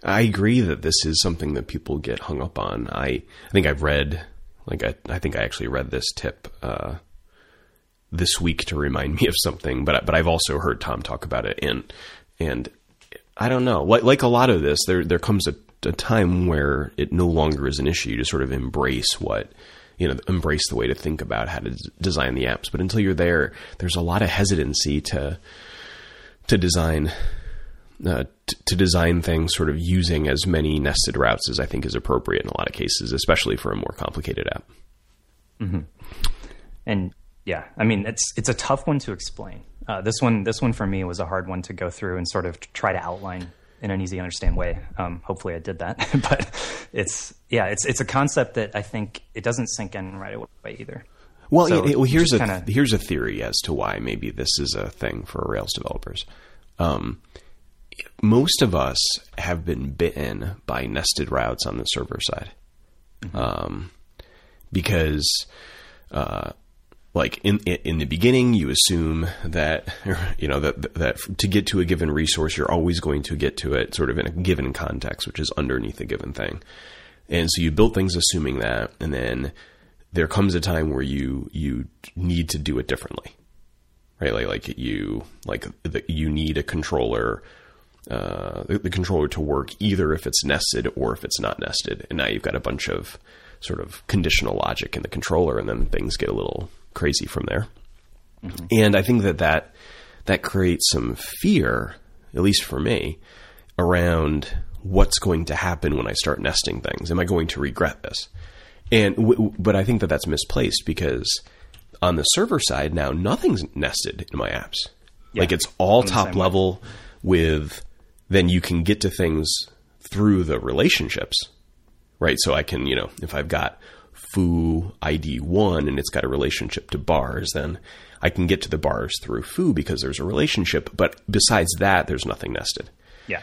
I agree that this is something that people get hung up on. I I think I've read like I I think I actually read this tip uh, this week to remind me of something, but but I've also heard Tom talk about it, and and I don't know, like like a lot of this, there there comes a, a time where it no longer is an issue to sort of embrace what you know embrace the way to think about how to design the apps. But until you're there, there's a lot of hesitancy to to design uh, t- to design things sort of using as many nested routes as I think is appropriate in a lot of cases, especially for a more complicated app. Mm-hmm. And yeah, I mean it's it's a tough one to explain. Uh, this one this one for me was a hard one to go through and sort of try to outline in an easy understand way. Um, hopefully, I did that, but it's yeah, it's it's a concept that I think it doesn't sink in right away either. Well, so it, well here's a kinda... here's a theory as to why maybe this is a thing for Rails developers. Um, most of us have been bitten by nested routes on the server side, mm-hmm. um, because uh, like in in the beginning you assume that you know that that to get to a given resource you're always going to get to it sort of in a given context which is underneath a given thing. And so you build things assuming that and then there comes a time where you you need to do it differently. Right? Like like you like the, you need a controller uh, the, the controller to work either if it's nested or if it's not nested and now you've got a bunch of sort of conditional logic in the controller and then things get a little crazy from there. Mm-hmm. And I think that, that that creates some fear, at least for me, around what's going to happen when I start nesting things. Am I going to regret this? And w- but I think that that's misplaced because on the server side now nothing's nested in my apps. Yeah, like it's all top level with then you can get to things through the relationships. Right? So I can, you know, if I've got foo ID one and it's got a relationship to bars, then I can get to the bars through foo because there's a relationship. But besides that, there's nothing nested. Yeah.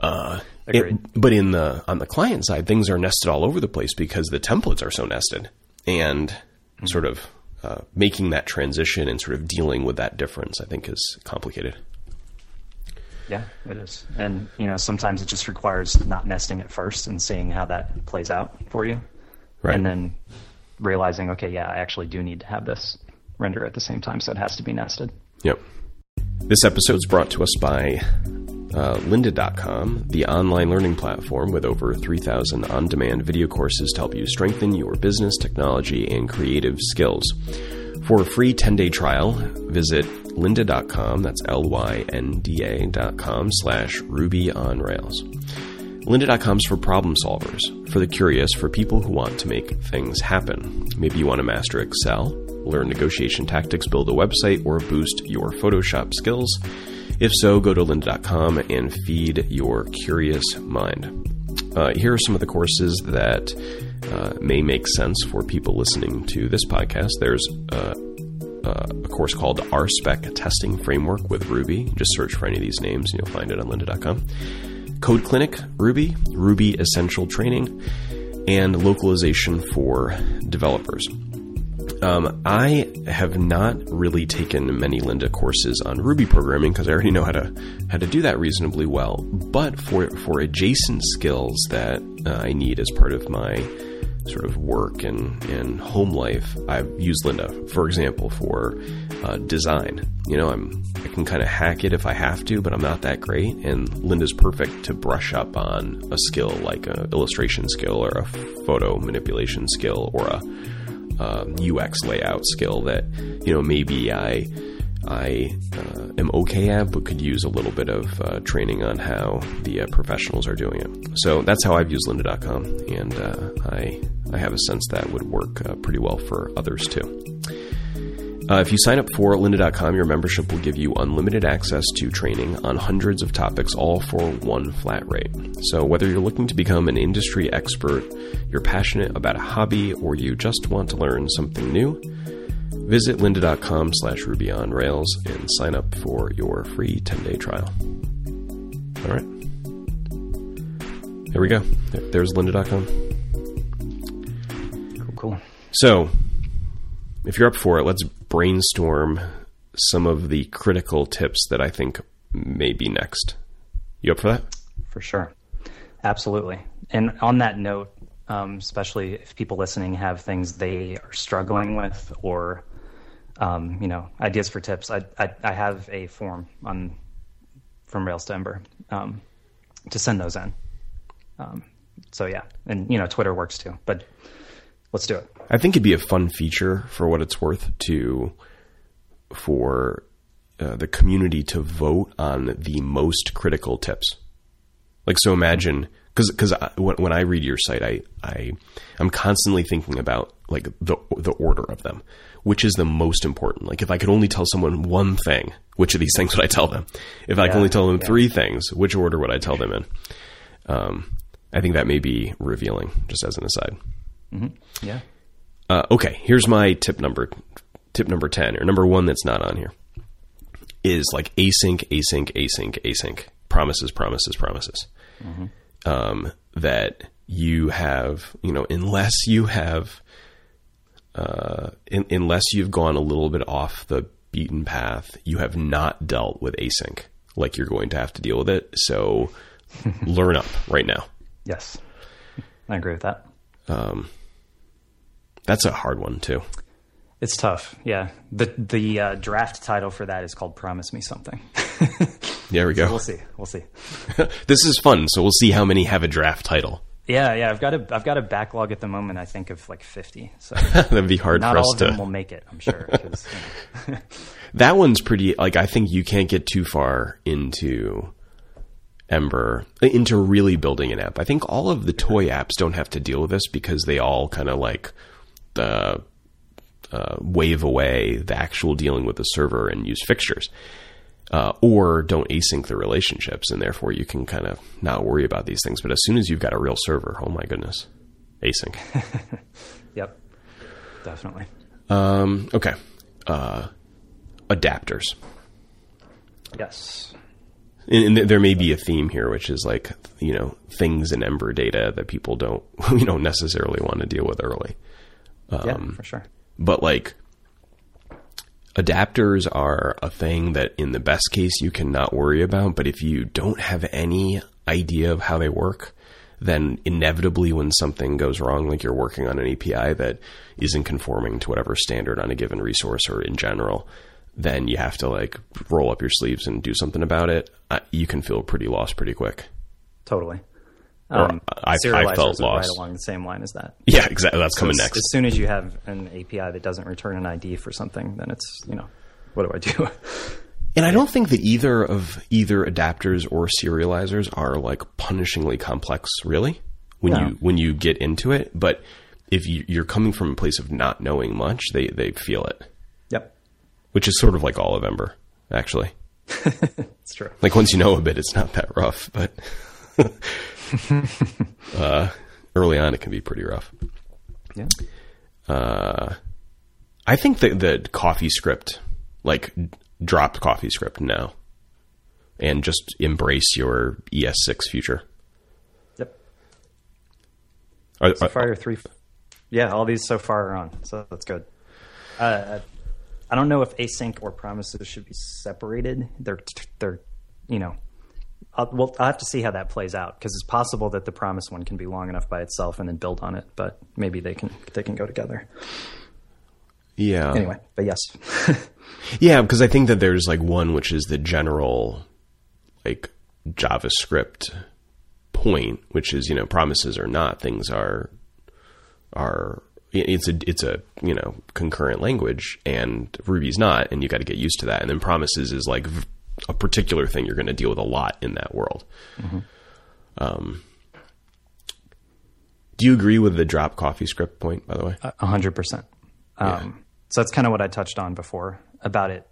Uh, it, but in the on the client side, things are nested all over the place because the templates are so nested, and mm-hmm. sort of uh, making that transition and sort of dealing with that difference, I think, is complicated. Yeah, it is, and you know sometimes it just requires not nesting at first and seeing how that plays out for you. Right. And then realizing, okay, yeah, I actually do need to have this render at the same time, so it has to be nested. Yep. This episode is brought to us by uh, lynda.com, the online learning platform with over 3,000 on demand video courses to help you strengthen your business, technology, and creative skills. For a free 10 day trial, visit lynda.com, that's L Y N D A.com slash Ruby on Rails. Lynda.com is for problem solvers, for the curious, for people who want to make things happen. Maybe you want to master Excel, learn negotiation tactics, build a website, or boost your Photoshop skills. If so, go to lynda.com and feed your curious mind. Uh, here are some of the courses that uh, may make sense for people listening to this podcast. There's uh, uh a course called RSpec Testing Framework with Ruby. Just search for any of these names and you'll find it on lynda.com. Code Clinic Ruby, Ruby Essential Training, and localization for developers. Um, I have not really taken many Lynda courses on Ruby programming because I already know how to how to do that reasonably well. But for for adjacent skills that uh, I need as part of my sort of work and, and home life, I've used for example, for uh, design. You know, I'm I can kind of hack it if I have to, but I'm not that great. And Lynda's perfect to brush up on a skill like a illustration skill or a photo manipulation skill or a UX um, layout skill that you know maybe I I uh, am okay at, but could use a little bit of uh, training on how the uh, professionals are doing it. So that's how I've used lynda.com, and uh, I I have a sense that would work uh, pretty well for others too. Uh, if you sign up for lynda.com, your membership will give you unlimited access to training on hundreds of topics, all for one flat rate. So, whether you're looking to become an industry expert, you're passionate about a hobby, or you just want to learn something new, visit lynda.com slash ruby on rails and sign up for your free 10-day trial. All right. There we go. There's lynda.com. Cool, cool. So, if you're up for it, let's brainstorm some of the critical tips that I think may be next. You up for that? For sure. Absolutely. And on that note, um, especially if people listening have things they are struggling with or um, you know, ideas for tips, I, I, I have a form on from Rails to Ember um, to send those in. Um, so yeah, and you know, Twitter works too. But let's do it. I think it'd be a fun feature for what it's worth to for uh, the community to vote on the most critical tips. Like so, imagine because because when, when I read your site, I I I'm constantly thinking about like the the order of them, which is the most important. Like if I could only tell someone one thing, which of these things would I tell them? If I could only tell them yeah. three things, which order would I tell them in? Um, I think that may be revealing, just as an aside. Yeah. Uh, okay, here's my tip number tip number 10 or number 1 that's not on here is like async async async async promises promises promises um, that you have you know unless you have uh, in, unless you've gone a little bit off the beaten path you have not dealt with async like you're going to have to deal with it so learn up right now Yes. I agree with that. that's a hard one too It's tough. Yeah. The the uh, draft title for that is called "Promise Me Something." there we go we'll see. We'll see. this is fun so we'll see how many have a draft title Yeah, yeah. I've got a I've got a backlog at the moment. I think of like fifty. So That'd be hard not for us all of to. them will make it. I'm sure. you know. that one's pretty. Like I think you can't get too far into Ember into really building an app. I think all of the toy apps don't have to deal with this because they all kind of like the uh, wave away the actual dealing with the server and use fixtures. Uh, or don't async the relationships, and therefore you can kind of not worry about these things. But as soon as you've got a real server, oh my goodness, async. Yep. Definitely. Um, okay. Uh, adapters. Yes. And, and there may be a theme here, which is like, you know, things in Ember data that people don't, you know, necessarily want to deal with early. yeah, Um, for sure. But like, adapters are a thing that in the best case you cannot worry about. But if you don't have any idea of how they work, then inevitably when something goes wrong, like you're working on an API that isn't conforming to whatever standard on a given resource or in general, then you have to like roll up your sleeves and do something about it. You can feel pretty lost pretty quick. Totally. Um, I- I felt are right along the same line as that. Yeah, exactly. That's coming as, next. As soon as you have an API that doesn't return an ID for something, then it's you know, what do I do? And I don't think that either of either adapters or serializers are like punishingly complex, really, when No. you when you get into it. But if you, you're coming from a place of not knowing much, they they feel it, yep, which is sort of like all of Ember, actually. it's true. Like once you know a bit, it's not that rough, but uh, early on it can be pretty rough. Yeah. I think that the CoffeeScript, like drop CoffeeScript now, and just embrace your ES6 future. Yep. Are, So far, your three. Yeah, all these so far are on, so that's good. Uh, I don't know if async or promises should be separated. They're they're you know, I'll, well, I'll have to see how that plays out because it's possible that the promise one can be long enough by itself and then build on it, but maybe they can they can go together. yeah. Anyway, but yes, Yeah, because I think that there's like one which is the general like JavaScript point, which is, you know, promises are not, things are are it's a it's a, you know, concurrent language and Ruby's not and you got to get used to that. And then promises is like v- a particular thing you're going to deal with a lot in that world. Um do you agree with the drop CoffeeScript point, by the way? a hundred percent. Um, So that's kind of what I touched on before about it.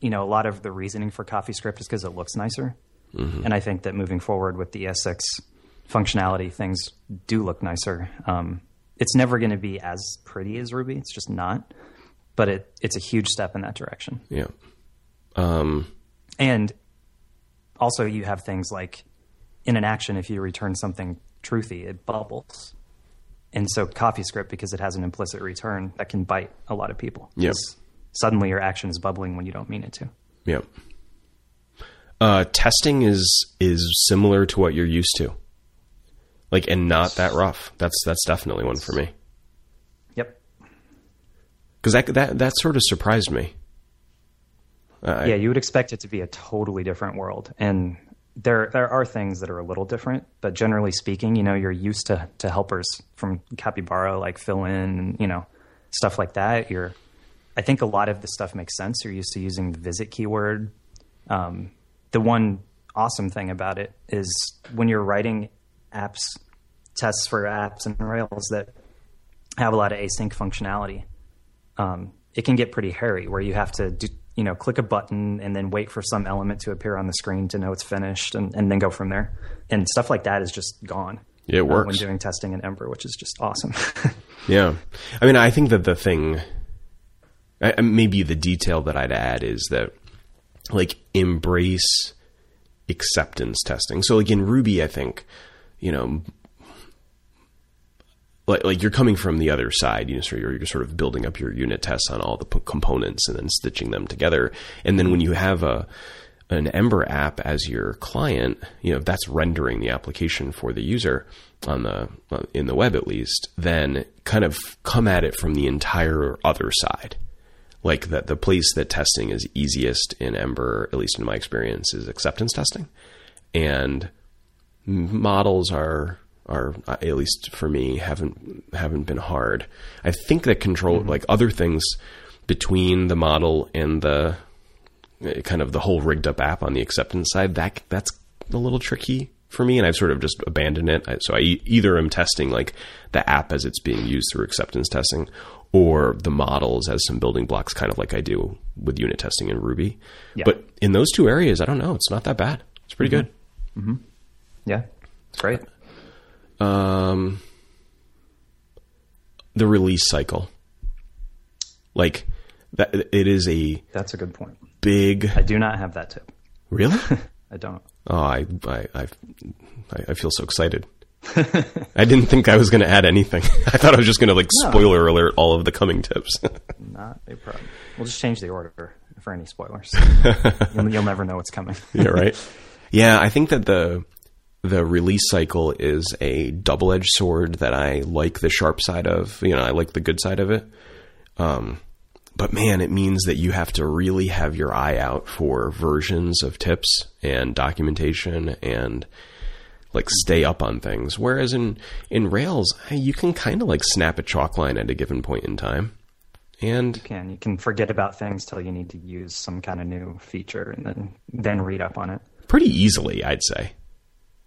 You know, a lot of the reasoning for CoffeeScript is because it looks nicer, and I think that moving forward with the ES6 functionality, things do look nicer. Um, it's never going to be as pretty as Ruby; it's just not. But it it's a huge step in that direction. Yeah. Um And also, you have things like in an action, if you return something truthy, it bubbles. And so, CoffeeScript, because it has an implicit return, that can bite a lot of people. Yes. Suddenly, your action is bubbling when you don't mean it to. Yeah. Uh, testing is is similar to what you're used to, like, and not that rough. That's that's definitely one for me. Yep. because that that that sort of surprised me. Uh, yeah, you would expect it to be a totally different world, and there there are things that are a little different, but generally speaking, you know, you're used to to helpers from Capybara like fill in, and, you know, stuff like that. You're, I think a lot of the stuff makes sense. You're used to using the visit keyword. Um, the one awesome thing about it is when you're writing apps, tests for apps and Rails that have a lot of async functionality, um, it can get pretty hairy where you have to do, you know, click a button and then wait for some element to appear on the screen to know it's finished and, and then go from there. And stuff like that is just gone. Yeah, it works. Uh, when doing testing in Ember, which is just awesome. yeah. I mean, I think that the thing, maybe the detail that I'd add is that, like, embrace acceptance testing. So, like, in Ruby, I think, you know, like, like you're coming from the other side, you know, so you're, you're sort of building up your unit tests on all the p- components and then stitching them together. And then when you have a an Ember app as your client, you know, that's rendering the application for the user on the uh, in the web at least, then kind of come at it from the entire other side. Like that the place that testing is easiest in Ember, at least in my experience, is acceptance testing. And models are are uh, at least for me haven't haven't been hard. I think that control mm-hmm. like other things between the model and the uh, kind of the whole rigged up app on the acceptance side that that's a little tricky for me and I've sort of just abandoned it. So I either am testing like the app as it's being used through acceptance testing or the models as some building blocks kind of like I do with unit testing in Ruby. Yeah. But in those two areas, I don't know, it's not that bad. It's pretty mm-hmm. good. Mm-hmm. Yeah. It's great um, the release cycle. Like that, it is a. That's a good point. Big. I do not have that tip. Really? I don't. Oh, I, I, I, I feel so excited. I didn't think I was going to add anything. I thought I was just going to like no. spoiler alert all of the coming tips. Not a problem. We'll just change the order for any spoilers. you'll, you'll never know what's coming. yeah, right. Yeah, I think that the the release cycle is a double edged sword that I like the sharp side of. You know, I like the good side of it. Um, but man, it means that you have to really have your eye out for versions of tips and documentation and like stay up on things. Whereas in, in Rails, you can kind of like snap a chalk line at a given point in time. And you can you can forget about things till you need to use some kind of new feature and then then read up on it. Pretty easily, I'd say.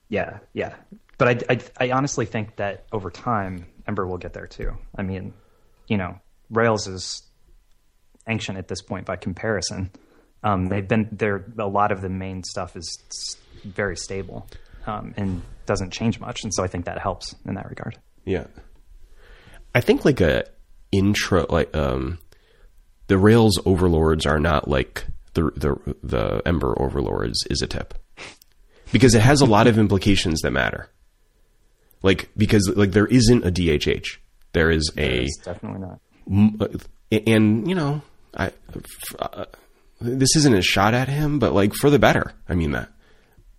Yeah, yeah. But I, I, I honestly think that over time, Ember will get there too. I mean, you know, Rails is ancient at this point by comparison. Um, they've been there. A lot of the main stuff is very stable um, and doesn't change much, and so I think that helps in that regard. Yeah, I think like a intro, like um, the Rails overlords are not like the the the Ember overlords is a tip because it has a lot of implications that matter. Like because like there isn't a DHH, there is a definitely not. And you know, I uh, this isn't a shot at him, but like for the better. I mean that.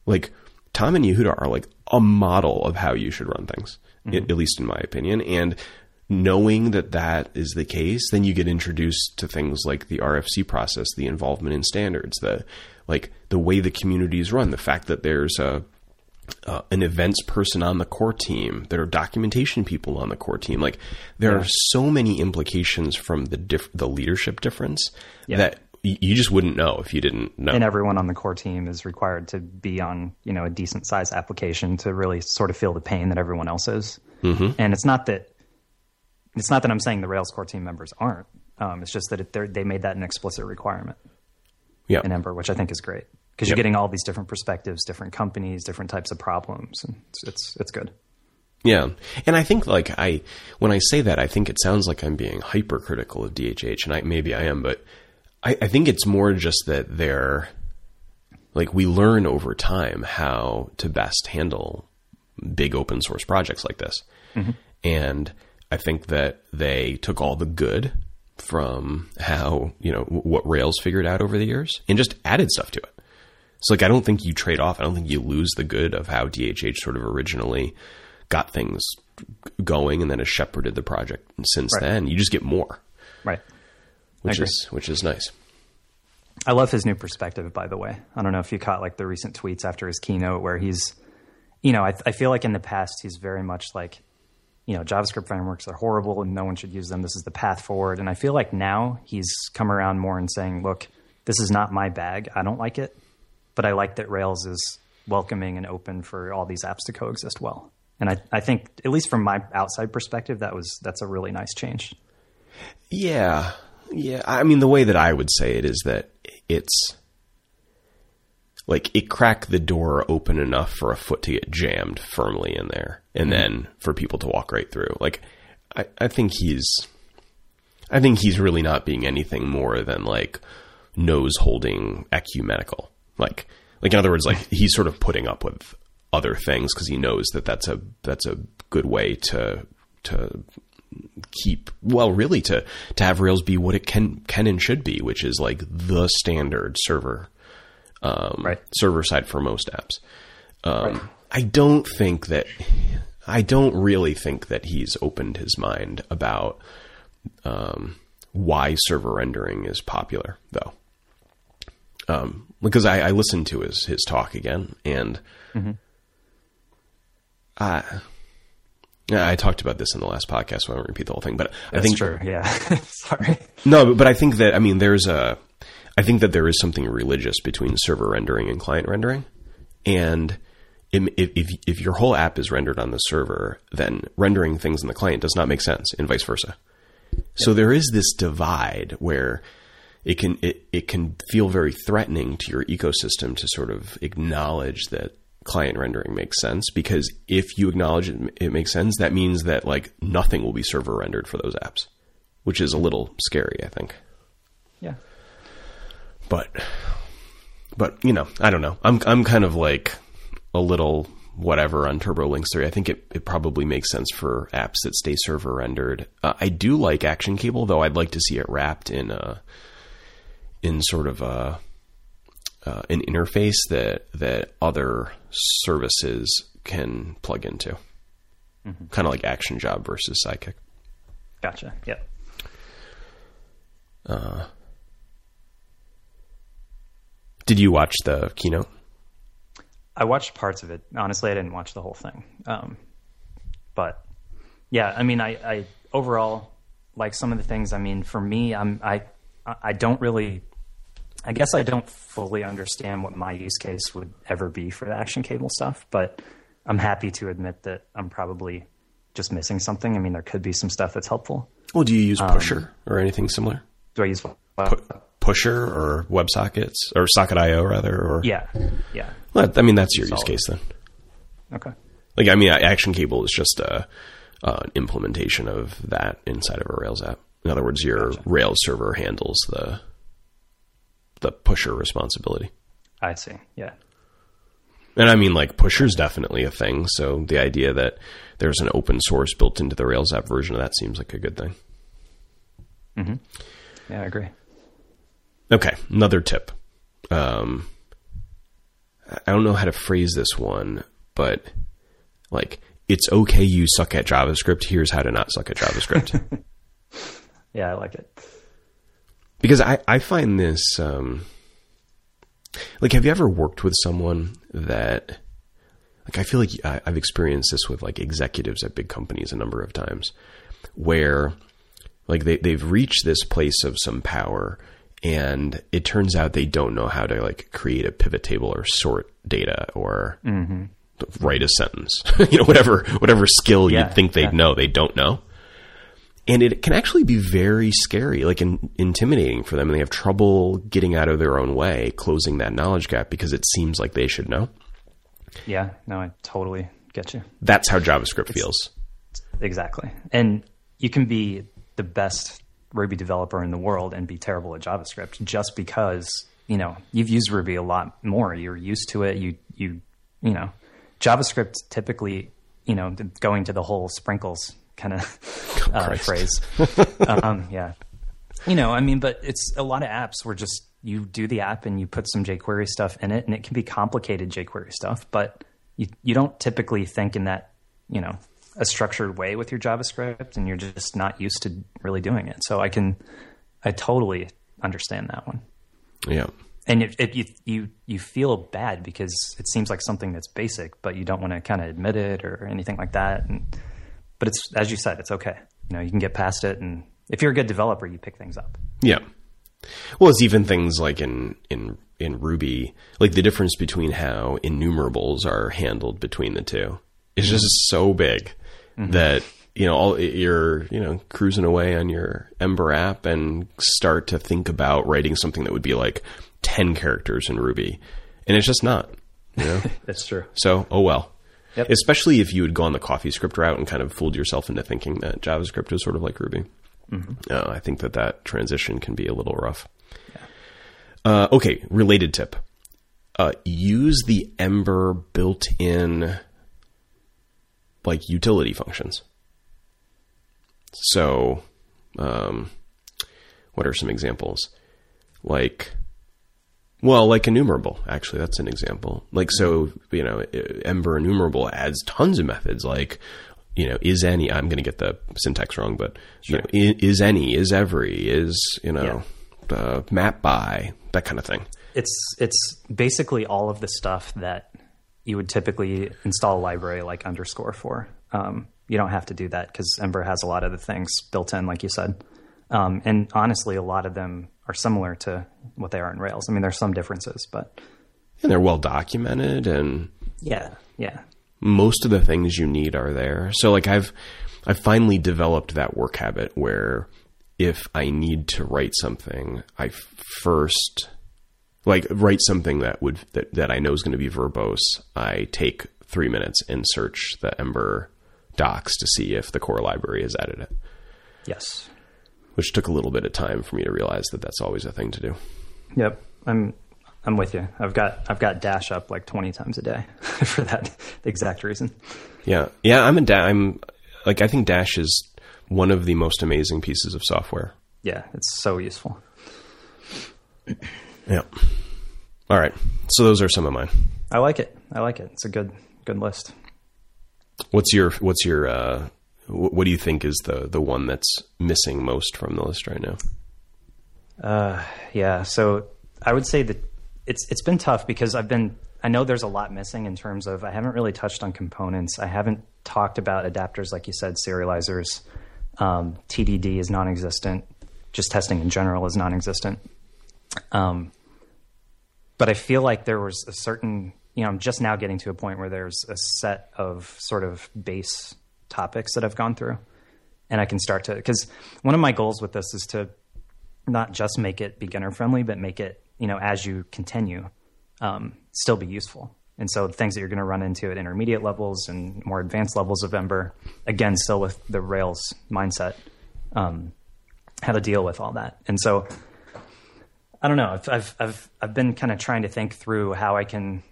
Like Tom and Yehuda are like a model of how you should run things, mm-hmm. at, at least in my opinion. And knowing that that is the case, then you get introduced to things like the RFC process, the involvement in standards, the like the way the community is run, the fact that there's a uh, an events person on the core team, there are documentation people on the core team. Like there yeah. are so many implications from the diff- the leadership difference yeah. that you just wouldn't know if you didn't know. And everyone on the core team is required to be on, you know, a decent sized application to really sort of feel the pain that everyone else is. Mm-hmm. And it's not that it's not that I'm saying the Rails core team members aren't. Um, it's just that it, they made that an explicit requirement yep. in Ember, which I think is great because you're getting all these different perspectives, different companies, different types of problems, and it's, it's it's good. Yeah, and I think like I when I say that, I think it sounds like I'm being hypercritical of DHH, and I maybe I am, but I, I think it's more just that they're like we learn over time how to best handle big open source projects like this, mm-hmm. and I think that they took all the good from how you know what Rails figured out over the years and just added stuff to it. So like I don't think you trade off. I don't think you lose the good of how DHH sort of originally got things going and then has shepherded the project since right. then. You just get more. Right. which is which is nice. I love his new perspective, by the way. I don't know if you caught like the recent tweets after his keynote where he's, you know, I, I feel like in the past he's very much like, you know, JavaScript frameworks are horrible and no one should use them. This is the path forward. And I feel like now he's come around more and saying, look, this is not my bag. I don't like it, but I like that Rails is welcoming and open for all these apps to coexist well. And I, I think, at least from my outside perspective, that was that's a really nice change. Yeah, yeah. I mean, the way that I would say it is that it's like it cracked the door open enough for a foot to get jammed firmly in there, and mm-hmm. then for people to walk right through. Like, I, I think he's, I think he's really not being anything more than like nose holding ecumenical. Like, like in other words, like he's sort of putting up with other things because he knows that that's a that's a good way to to keep well really to to have Rails be what it can can and should be, which is like the standard server um, right. server side for most apps. Um, right. I don't think that I don't really think that he's opened his mind about um, why server rendering is popular, though. Um, because I, I, listened to his his talk again, and mm-hmm. I yeah, I talked about this in the last podcast, so I won't repeat the whole thing. But That's I think true. Yeah, sorry. No, but, but I think that I mean there's a, I think that there is something religious between server rendering and client rendering, and if, if if your whole app is rendered on the server, then rendering things in the client does not make sense, and vice versa. So there is this divide where it can it, it can feel very threatening to your ecosystem to sort of acknowledge that client rendering makes sense because if you acknowledge it, it makes sense, that means that like nothing will be server rendered for those apps, which is a little scary, I think. Yeah. But, but you know, I don't know. I'm I'm kind of like a little whatever on Turbolinks 3. I think it, it probably makes sense for apps that stay server rendered. Uh, I do like Action Cable, though. I'd like to see it wrapped in a in sort of a uh, an interface that that other services can plug into, mm-hmm. kind of like Action Job versus Sidekiq. Gotcha. Yep. Uh, did you watch the keynote? I watched parts of it. Honestly, I didn't watch the whole thing. Um, but yeah, I mean, I, I overall like some of the things. I mean, for me, I'm I I don't really I guess I don't fully understand what my use case would ever be for the action cable stuff, but I'm happy to admit that I'm probably just missing something. I mean, there could be some stuff that's helpful. Well, do you use um, Pusher um, or anything similar? Do I use Pu- Pusher or WebSockets or Socket.io rather? Or yeah, yeah. Well, I mean, that's your use case then. Okay. Like, I mean, Action Cable is just a, an implementation of that inside of a Rails app. In other words, your gotcha. Rails server handles the the pusher responsibility. I see. Yeah. And I mean, like, pusher's definitely a thing. So the idea that there's an open source built into the Rails app version of that seems like a good thing. Mm-hmm. Yeah, I agree. Okay, another tip. Um, I don't know how to phrase this one, but like, it's okay you suck at JavaScript. Here's how to not suck at JavaScript. yeah, I like it because I, I find this um, like have you ever worked with someone that like I feel like I, I've experienced this with like executives at big companies a number of times where like they, they've reached this place of some power and it turns out they don't know how to like create a pivot table or sort data or mm-hmm. write a sentence you know whatever whatever skill yeah, you'd think they'd yeah. know they don't know and it can actually be very scary, like in, intimidating for them, and they have trouble getting out of their own way, closing that knowledge gap because it seems like they should know. Yeah, no, I totally get you. That's how JavaScript it's, feels. Exactly, and you can be the best Ruby developer in the world and be terrible at JavaScript just because you know you've used Ruby a lot more. You're used to it. You you you know JavaScript typically you know going to the whole sprinkles kind of uh, phrase. um, yeah. You know, I mean, but it's a lot of apps where just you do the app and you put some jQuery stuff in it, and it can be complicated jQuery stuff, but you you don't typically think in that you know a structured way with your JavaScript, and you're just not used to really doing it. So I can I totally understand that one. Yeah. And it, it, you you you feel bad because it seems like something that's basic, but you don't want to kind of admit it or anything like that. And but it's as you said, it's okay. You know, you can get past it, and if you're a good developer, you pick things up. Yeah. Well, it's even things like in in in Ruby, like the difference between how enumerables are handled between the two is just so big that you know all you're you know cruising away on your Ember app and start to think about writing something that would be like ten characters in Ruby, and it's just not. You know. That's true. So, oh well. Yep. Especially if you had gone the CoffeeScript route and kind of fooled yourself into thinking that JavaScript was sort of like Ruby. Uh, I think that that transition can be a little rough. Uh, okay, related tip. Uh, use the Ember built-in like utility functions. So, um, what are some examples? Like, well, like enumerable. Actually, that's an example. Like, so you know, Ember enumerable adds tons of methods. Like, you know, is any? I'm going to get the syntax wrong, but you know, is any? Is every? Is you know, uh, map by that kind of thing. It's it's basically all of the stuff that you would typically install a library like underscore for. Um, you don't have to do that because Ember has a lot of the things built in, like you said. Um, and honestly, a lot of them are similar to what they are in Rails. I mean, there's some differences, but And they're well documented, and yeah, yeah, most of the things you need are there. So like I've I've finally developed that work habit where if I need to write something, I first like write something that would that, that I know is going to be verbose. I take three minutes and search the Ember docs to see if the core library has added it, yes, which took a little bit of time for me to realize that that's always a thing to do. yep. I'm I'm with you. I've got I've got Dash up like 20 times a day for that exact reason. Yeah, yeah. I'm a da- I'm like I think Dash is one of the most amazing pieces of software. Yeah, it's so useful. Yeah. All right. So those are some of mine. I like it. I like it. It's a good good list. What's your What's your uh, wh- What do you think is the the one that's missing most from the list right now? Uh, yeah. So I would say that it's it's been tough because I've been I know there's a lot missing in terms of I haven't really touched on components. I haven't talked about adapters like you said, serializers. Um, TDD is non-existent. Just testing in general is non-existent. Um, but I feel like there was a certain you know I'm just now getting to a point where there's a set of sort of base topics that I've gone through, and I can start to because one of my goals with this is to not just make it beginner friendly, but make it, you know, as you continue, um, still be useful. And so things that you're going to run into at intermediate levels and more advanced levels of Ember, again, still with the Rails mindset, um, how to deal with all that. And so I don't know. I've, I've, I've, I've been kind of trying to think through how I can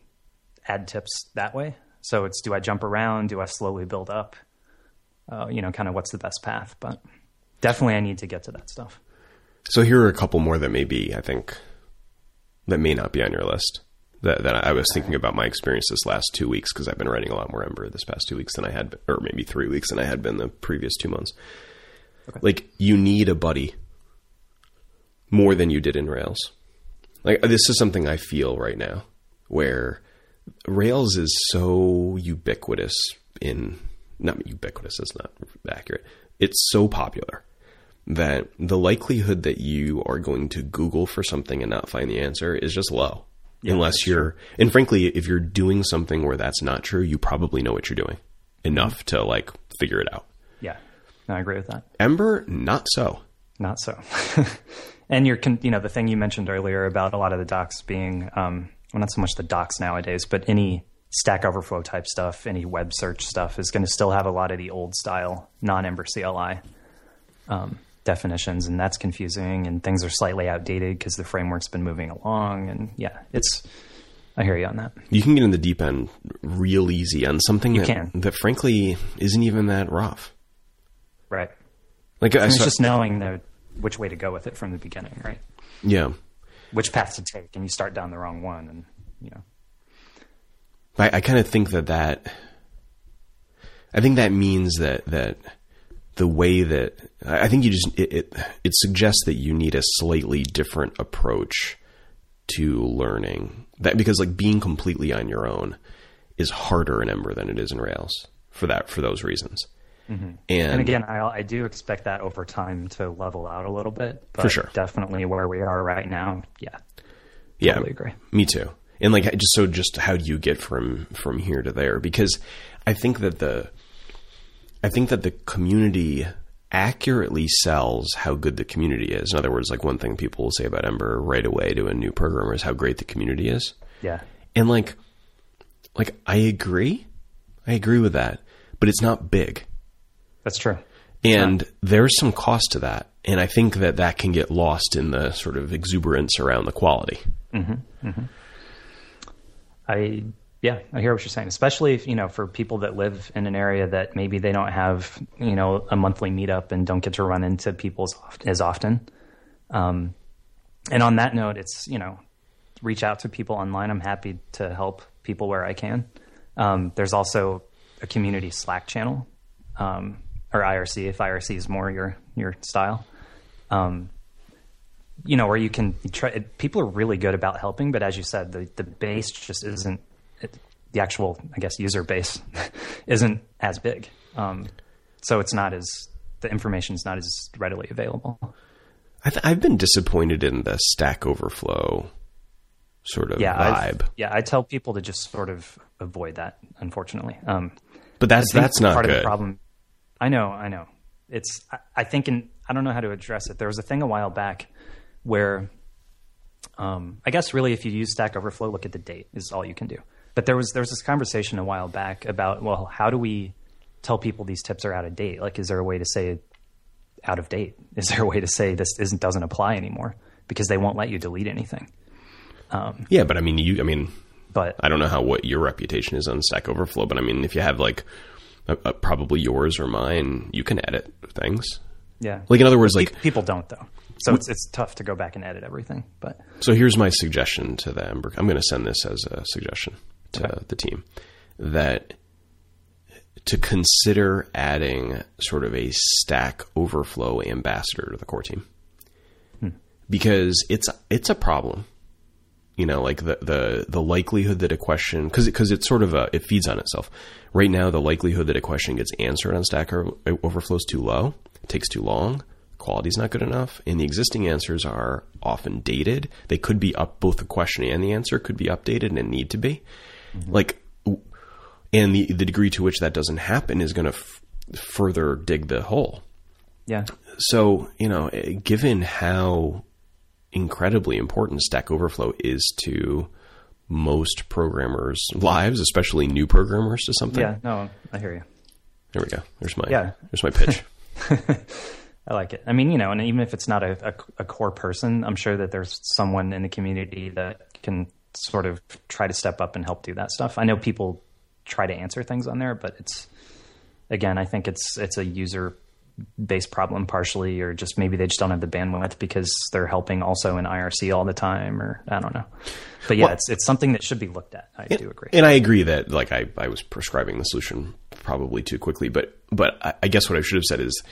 add tips that way. So it's, do I jump around? Do I slowly build up? Uh, you know, kind of what's the best path, but definitely I need to get to that stuff. So here are a couple more that may be, I think, that may not be on your list. That, that I was thinking about my experience this last two weeks because I've been writing a lot more Ember this past two weeks than I had, or maybe three weeks than I had been the previous two months. Like you need a buddy more than you did in Rails. Like uh, this is something I feel right now, where Rails is so ubiquitous in not ubiquitous. is not accurate. It's so popular that the likelihood that you are going to Google for something and not find the answer is just low. Unless you're, and frankly, if you're doing something where that's not true, you probably know what you're doing enough to like figure it out. Yeah, no, I agree with that. Ember, not so. Not so. and you're, con- you know, the thing you mentioned earlier about a lot of the docs being, um, well, not so much the docs nowadays, but any Stack Overflow type stuff, any web search stuff is going to still have a lot of the old style non Ember CLI um, definitions, and that's confusing. And things are slightly outdated because the framework's been moving along. And yeah, it's. I hear you on that. You can get in the deep end real easy on something that, can. that frankly isn't even that rough. Right. Like I It's saw, just knowing the which way to go with it from the beginning, right? yeah, Which path to take, and you start down the wrong one, and you know. I, I kind of think that that I think that means that that the way that I think you just it, it, it suggests that you need a slightly different approach to learning that because like being completely on your own is harder in Ember than it is in Rails for that for those reasons. Mm-hmm. And, and, again, I, I, do expect that over time to level out a little bit. But for sure, definitely where we are right now. Yeah, yeah, totally agree. Me too. And like, just so, just how do you get from from here to there? Because I think that the, I think that the community accurately sells how good the community is. In other words, like one thing people will say about Ember right away to a new programmer is how great the community is. Yeah, and like, like I agree, I agree with that, but it's not big that's true. And yeah. there's some cost to that. And I think that that can get lost in the sort of exuberance around the quality. Mm-hmm. Mm-hmm. I, yeah, I hear what you're saying, especially if, you know, for people that live in an area that maybe they don't have, you know, a monthly meetup and don't get to run into people as often. Um, and on that note, it's, you know, reach out to people online. I'm happy to help people where I can. Um, there's also a community Slack channel um, or IRC if IRC is more your your style. Um, you know, where you can try. People are really good about helping, but as you said, the the base just isn't it, the actual, I guess, user base isn't as big. Um, so it's not as the information is not as readily available. I've, I've been disappointed in the Stack Overflow sort of yeah, vibe. I've, yeah, I tell people to just sort of avoid that. Unfortunately, um, but that's that's not part good. of the problem. I know, I know. It's I, I think in I don't know how to address it. There was a thing a while back where um, I guess really if you use Stack Overflow, look at the date is all you can do. But there was there was this conversation a while back about well, how do we tell people these tips are out of date? Like, is there a way to say out of date? Is there a way to say this isn't doesn't apply anymore because they won't let you delete anything? Um, yeah, but I mean, you I mean, but I don't know how what your reputation is on Stack Overflow, but I mean, if you have like uh, uh, probably yours or mine, you can edit things. Yeah. Like in other words, like people don't though. So it's it's tough to go back and edit everything. But so here's my suggestion to them. I'm going to send this as a suggestion to okay. the team that to consider adding sort of a Stack Overflow ambassador to the core team hmm. because it's it's a problem you know like the the the likelihood that a question because because it's sort of a it feeds on itself right now the likelihood that a question gets answered on stack overflow is too low it takes too long quality's not good enough and the existing answers are often dated. They could be up both the question and the answer could be updated and need to be. Mm-hmm. like and the the degree to which that doesn't happen is going to f- further dig the hole. Yeah. So you know given how incredibly important Stack Overflow is to most programmers' lives, especially new programmers to something. Yeah, no, I hear you. There we go. There's my yeah. There's my pitch. I like it. I mean, you know, and even if it's not a, a, a, core person, I'm sure that there's someone in the community that can sort of try to step up and help do that stuff. I know people try to answer things on there, but it's again, I think it's it's a user based problem partially, or just maybe they just don't have the bandwidth because they're helping also in IRC all the time, or I don't know. But yeah, well, it's it's something that should be looked at. I and, do agree, and I agree that like I, I was prescribing the solution probably too quickly, but but I, I guess what I should have said is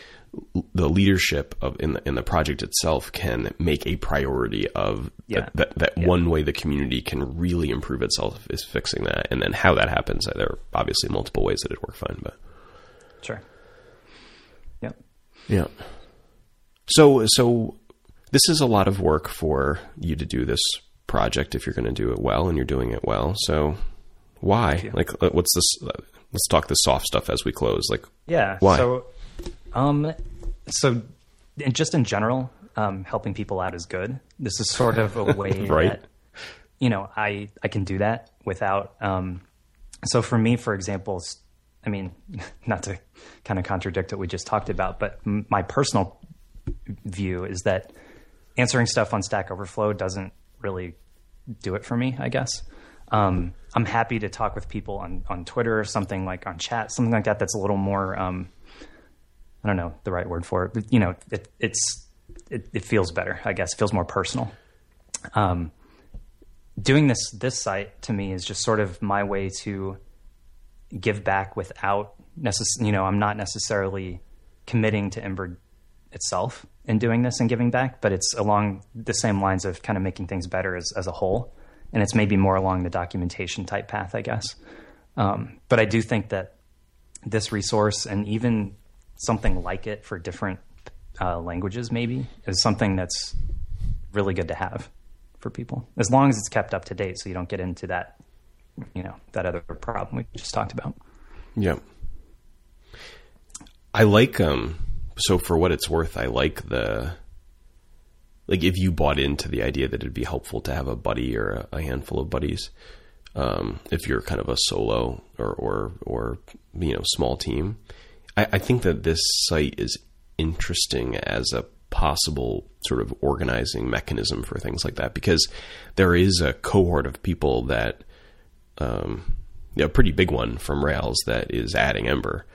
the leadership of in the in the project itself can make a priority of yeah. that that, that yeah. one way the community can really improve itself is fixing that, and then how that happens. Uh, there are obviously multiple ways that it work fine, but sure. Yeah. So so this is a lot of work for you to do this project if you're going to do it well and you're doing it well. So why? Like uh, what's this uh, let's talk the soft stuff as we close. Like Yeah. Why? So um so just in general, um, helping people out is good. This is sort of a way right. that you know, I I can do that without um so for me for example, I mean, not to kind of contradict what we just talked about, but m- my personal view is that answering stuff on Stack Overflow doesn't really do it for me, I guess. Um, I'm happy to talk with people on, on Twitter or something like on chat, something like that that's a little more, um, I don't know the right word for it, but you know, it, it's, it, it, feels better, I guess, it feels more personal. Um, doing this, this site to me is just sort of my way to give back without necess- you know, I'm not necessarily committing to Ember itself in doing this and giving back, but it's along the same lines of kind of making things better as, as a whole. And it's maybe more along the documentation type path, I guess. Um, but I do think that this resource and even something like it for different uh, languages, maybe, is something that's really good to have for people, as long as it's kept up to date, so you don't get into that, you know, that other problem we just talked about. Yeah. I like um so for what it's worth, I like the like if you bought into the idea that it'd be helpful to have a buddy or a, handful of buddies, um, if you're kind of a solo or or or you know small team, I, I think that this site is interesting as a possible sort of organizing mechanism for things like that because there is a cohort of people that um, a pretty big one from Rails that is adding Ember,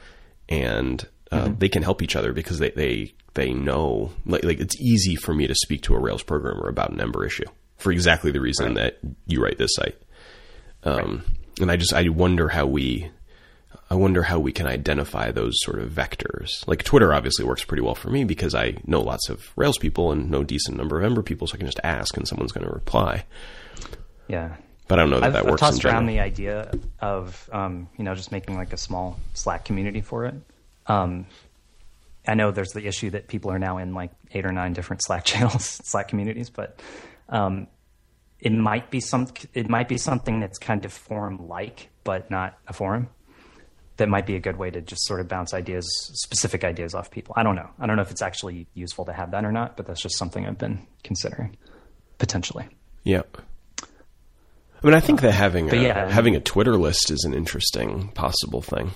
and uh, mm-hmm. they can help each other because they they they know like like it's easy for me to speak to a Rails programmer about an Ember issue for exactly the reason right. that you write this site. Um, right. And I just I wonder how we I wonder how we can identify those sort of vectors. Like Twitter obviously works pretty well for me because I know lots of Rails people and know decent number of Ember people, so I can just ask and someone's going to reply. Yeah, but I don't know that I've, that works. I've tossed around the idea of um, you know just making like a small Slack community for it. Um, I know there's the issue that people are now in like eight or nine different Slack channels, Slack communities, but um, it might be some it might be something that's kind of forum like, but not a forum. That might be a good way to just sort of bounce ideas, specific ideas off people. I don't know. I don't know if it's actually useful to have that or not, but that's just something I've been considering potentially. Yeah. I mean, I think that having a, yeah. having a Twitter list is an interesting possible thing.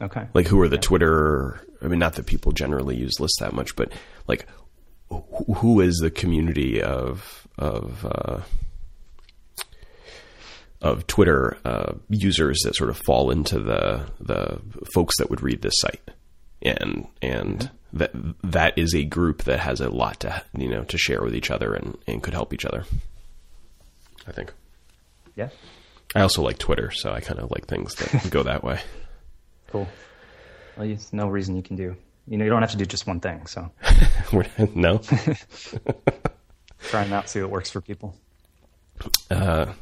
Okay. Like, who are the Twitter? I mean, not that people generally use lists that much, but like, who is the community of of uh, of Twitter uh, users that sort of fall into the the folks that would read this site, and and mm-hmm. that that is a group that has a lot to you know to share with each other and, and could help each other. I think. Yeah. I also like Twitter, so I kind of like things that go that way. Cool. Well, there's no reason you can do. You know, you don't have to do just one thing. So. no. Trying out, see what works for people. Uh,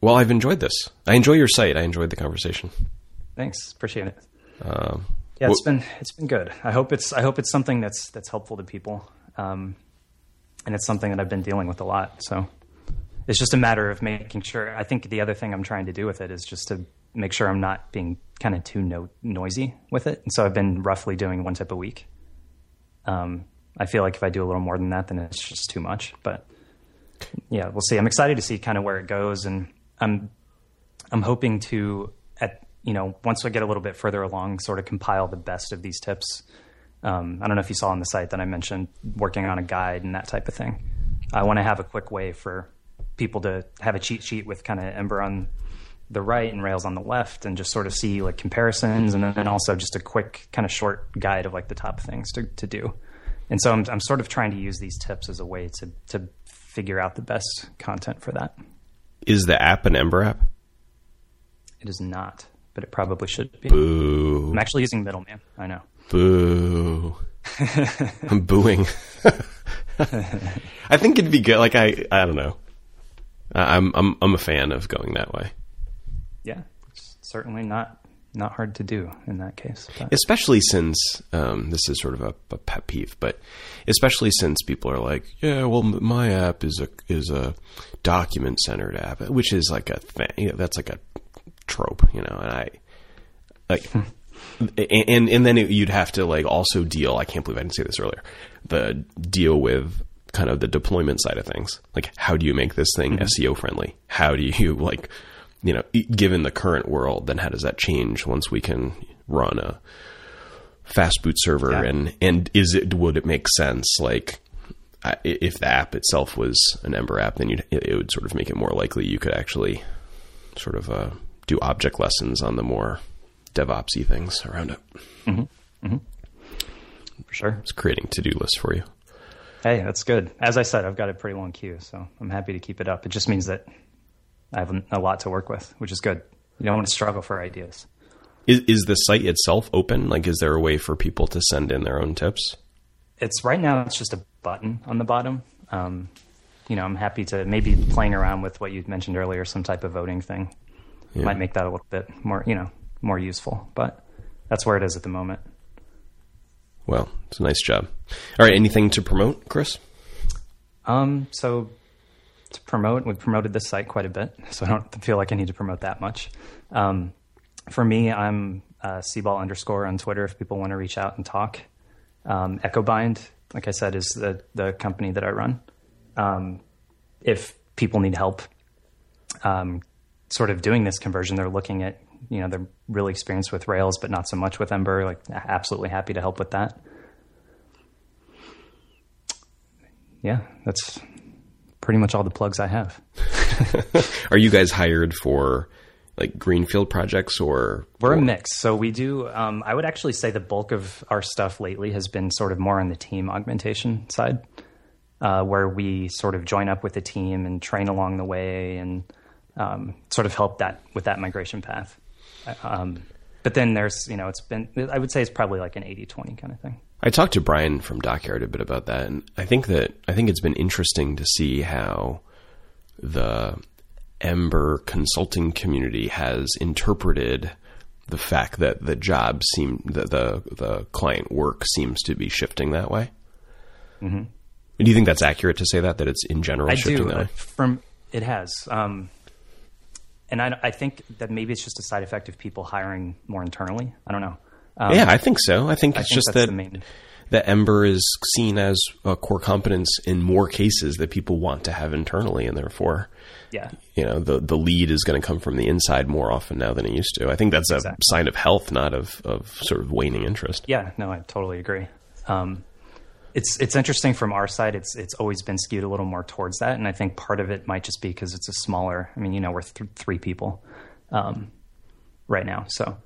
well, I've enjoyed this. I enjoy your site. I enjoyed the conversation. Thanks, appreciate it. Um, yeah, it's been it's been good. I hope it's I hope it's something that's that's helpful to people, um, and it's something that I've been dealing with a lot. So it's just a matter of making sure. I think the other thing I'm trying to do with it is just to make sure I'm not being kind of too no- noisy with it. And so I've been roughly doing one tip a week. Um, I feel like if I do a little more than that, then it's just too much. But yeah, we'll see. I'm excited to see kind of where it goes, and I'm I'm hoping to at you know once I get a little bit further along, sort of compile the best of these tips. Um, I don't know if you saw on the site that I mentioned working on a guide and that type of thing. I want to have a quick way for people to have a cheat sheet with kind of Ember on the right and Rails on the left, and just sort of see like comparisons, and then also just a quick kind of short guide of like the top things to, to do. And so I'm, I'm sort of trying to use these tips as a way to to figure out the best content for that. Is the app an Ember app? It is not, but it probably should be. Boo. I'm actually using Middleman. I know. Boo. I'm booing. I think it'd be good. Like I, I don't know. I'm I'm I'm a fan of going that way. Yeah, it's certainly not not hard to do in that case. But. Especially since um, this is sort of a, a, pet peeve, but especially since people are like, "Yeah, well, my app is a is a document centered app," which is like a thing. You know, that's like a trope, you know. And I like, and and then it, you'd have to like also deal. I can't believe I didn't say this earlier. The deal with kind of the deployment side of things. Like, how do you make this thing mm-hmm. SEO friendly? How do you like, you know, given the current world, then how does that change once we can run a FastBoot server? Yeah. And and is it would it make sense like if the app itself was an Ember app, then you'd, it would sort of make it more likely you could actually sort of uh, do object lessons on the more DevOpsy things around it. Mm-hmm. Mm-hmm. For sure, it's creating to do lists for you. Hey, that's good. As I said, I've got a pretty long queue, so I'm happy to keep it up. It just means that I have a lot to work with, which is good. You don't want to struggle for ideas. Is, is the site itself open? Like, is there a way for people to send in their own tips? It's right now. It's just a button on the bottom. Um, you know, I'm happy to maybe playing around with what you mentioned earlier, some type of voting thing. Yeah. Might make that a little bit more, you know, more useful. But that's where it is at the moment. Well, it's a nice job. All right, anything to promote, Chris? Um, so to promote, we've promoted this site quite a bit, so I don't feel like I need to promote that much. Um, for me, I'm uh, cball underscore on Twitter if people want to reach out and talk. Um, EchoBind, like I said, is the the company that I run. Um, if people need help, um, sort of doing this conversion, they're looking at you know they're really experienced with Rails, but not so much with Ember. Like absolutely happy to help with that. Yeah, that's pretty much all the plugs I have. Are you guys hired for like greenfield projects or we're a mix so we do um, i would actually say the bulk of our stuff lately has been sort of more on the team augmentation side uh, where we sort of join up with the team and train along the way and um, sort of help that with that migration path um, but then there's you know it's been i would say it's probably like an 80-20 kind of thing i talked to brian from dockyard a bit about that and i think that i think it's been interesting to see how the Ember consulting community has interpreted the fact that the job seem the the, the client work seems to be shifting that way. Mm-hmm. Do you think that's accurate to say that that it's in general I shifting do. that way? From it has, um, and I, I think that maybe it's just a side effect of people hiring more internally. I don't know. Um, yeah, I think so. I think it's think just that main that Ember is seen as a core competence in more cases that people want to have internally, and therefore, yeah, you know, the the lead is going to come from the inside more often now than it used to. I think that's exactly. a sign of health, not of of sort of waning interest. Yeah, no, I totally agree. Um, it's it's interesting from our side. It's it's always been skewed a little more towards that, and I think part of it might just be because it's a smaller. I mean, you know, we're th- three people um, right now, so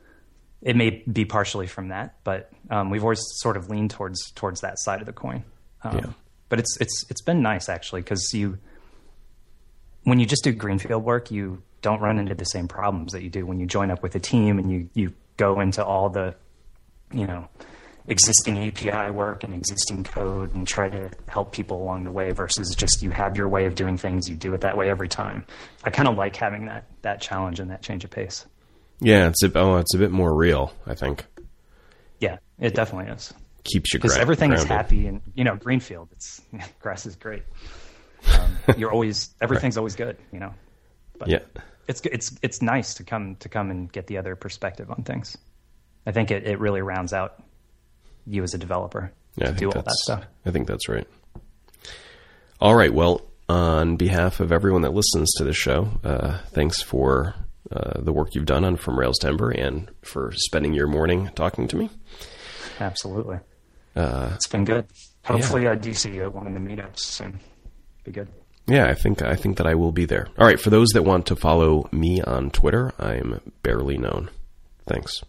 it may be partially from that, but um, we've always sort of leaned towards towards that side of the coin. Um, yeah. But it's it's it's been nice actually because you when you just do greenfield work, you don't run into the same problems that you do when you join up with a team and you you go into all the you know existing API work and existing code and try to help people along the way versus just you have your way of doing things, you do it that way every time. I kind of like having that that challenge and that change of pace. Yeah, it's a, oh, it's a bit more real. I think. Yeah, it definitely is. Keeps you because everything grounded. is happy and you know greenfield. It's grass is great. Um, you're always everything's right. always good. You know. But yeah. It's it's it's nice to come to come and get the other perspective on things. I think it, it really rounds out you as a developer yeah, to do all that stuff. I think that's right. All right. Well, on behalf of everyone that listens to this show, uh, thanks for uh, the work you've done on From Rails to Ember and for spending your morning talking to me. Absolutely. Uh, it's been good. Hopefully, yeah. I do see you at one of the meetups soon. Be good. Yeah, I think I think that I will be there. All right, for those that want to follow me on Twitter, I'm barely known. Thanks.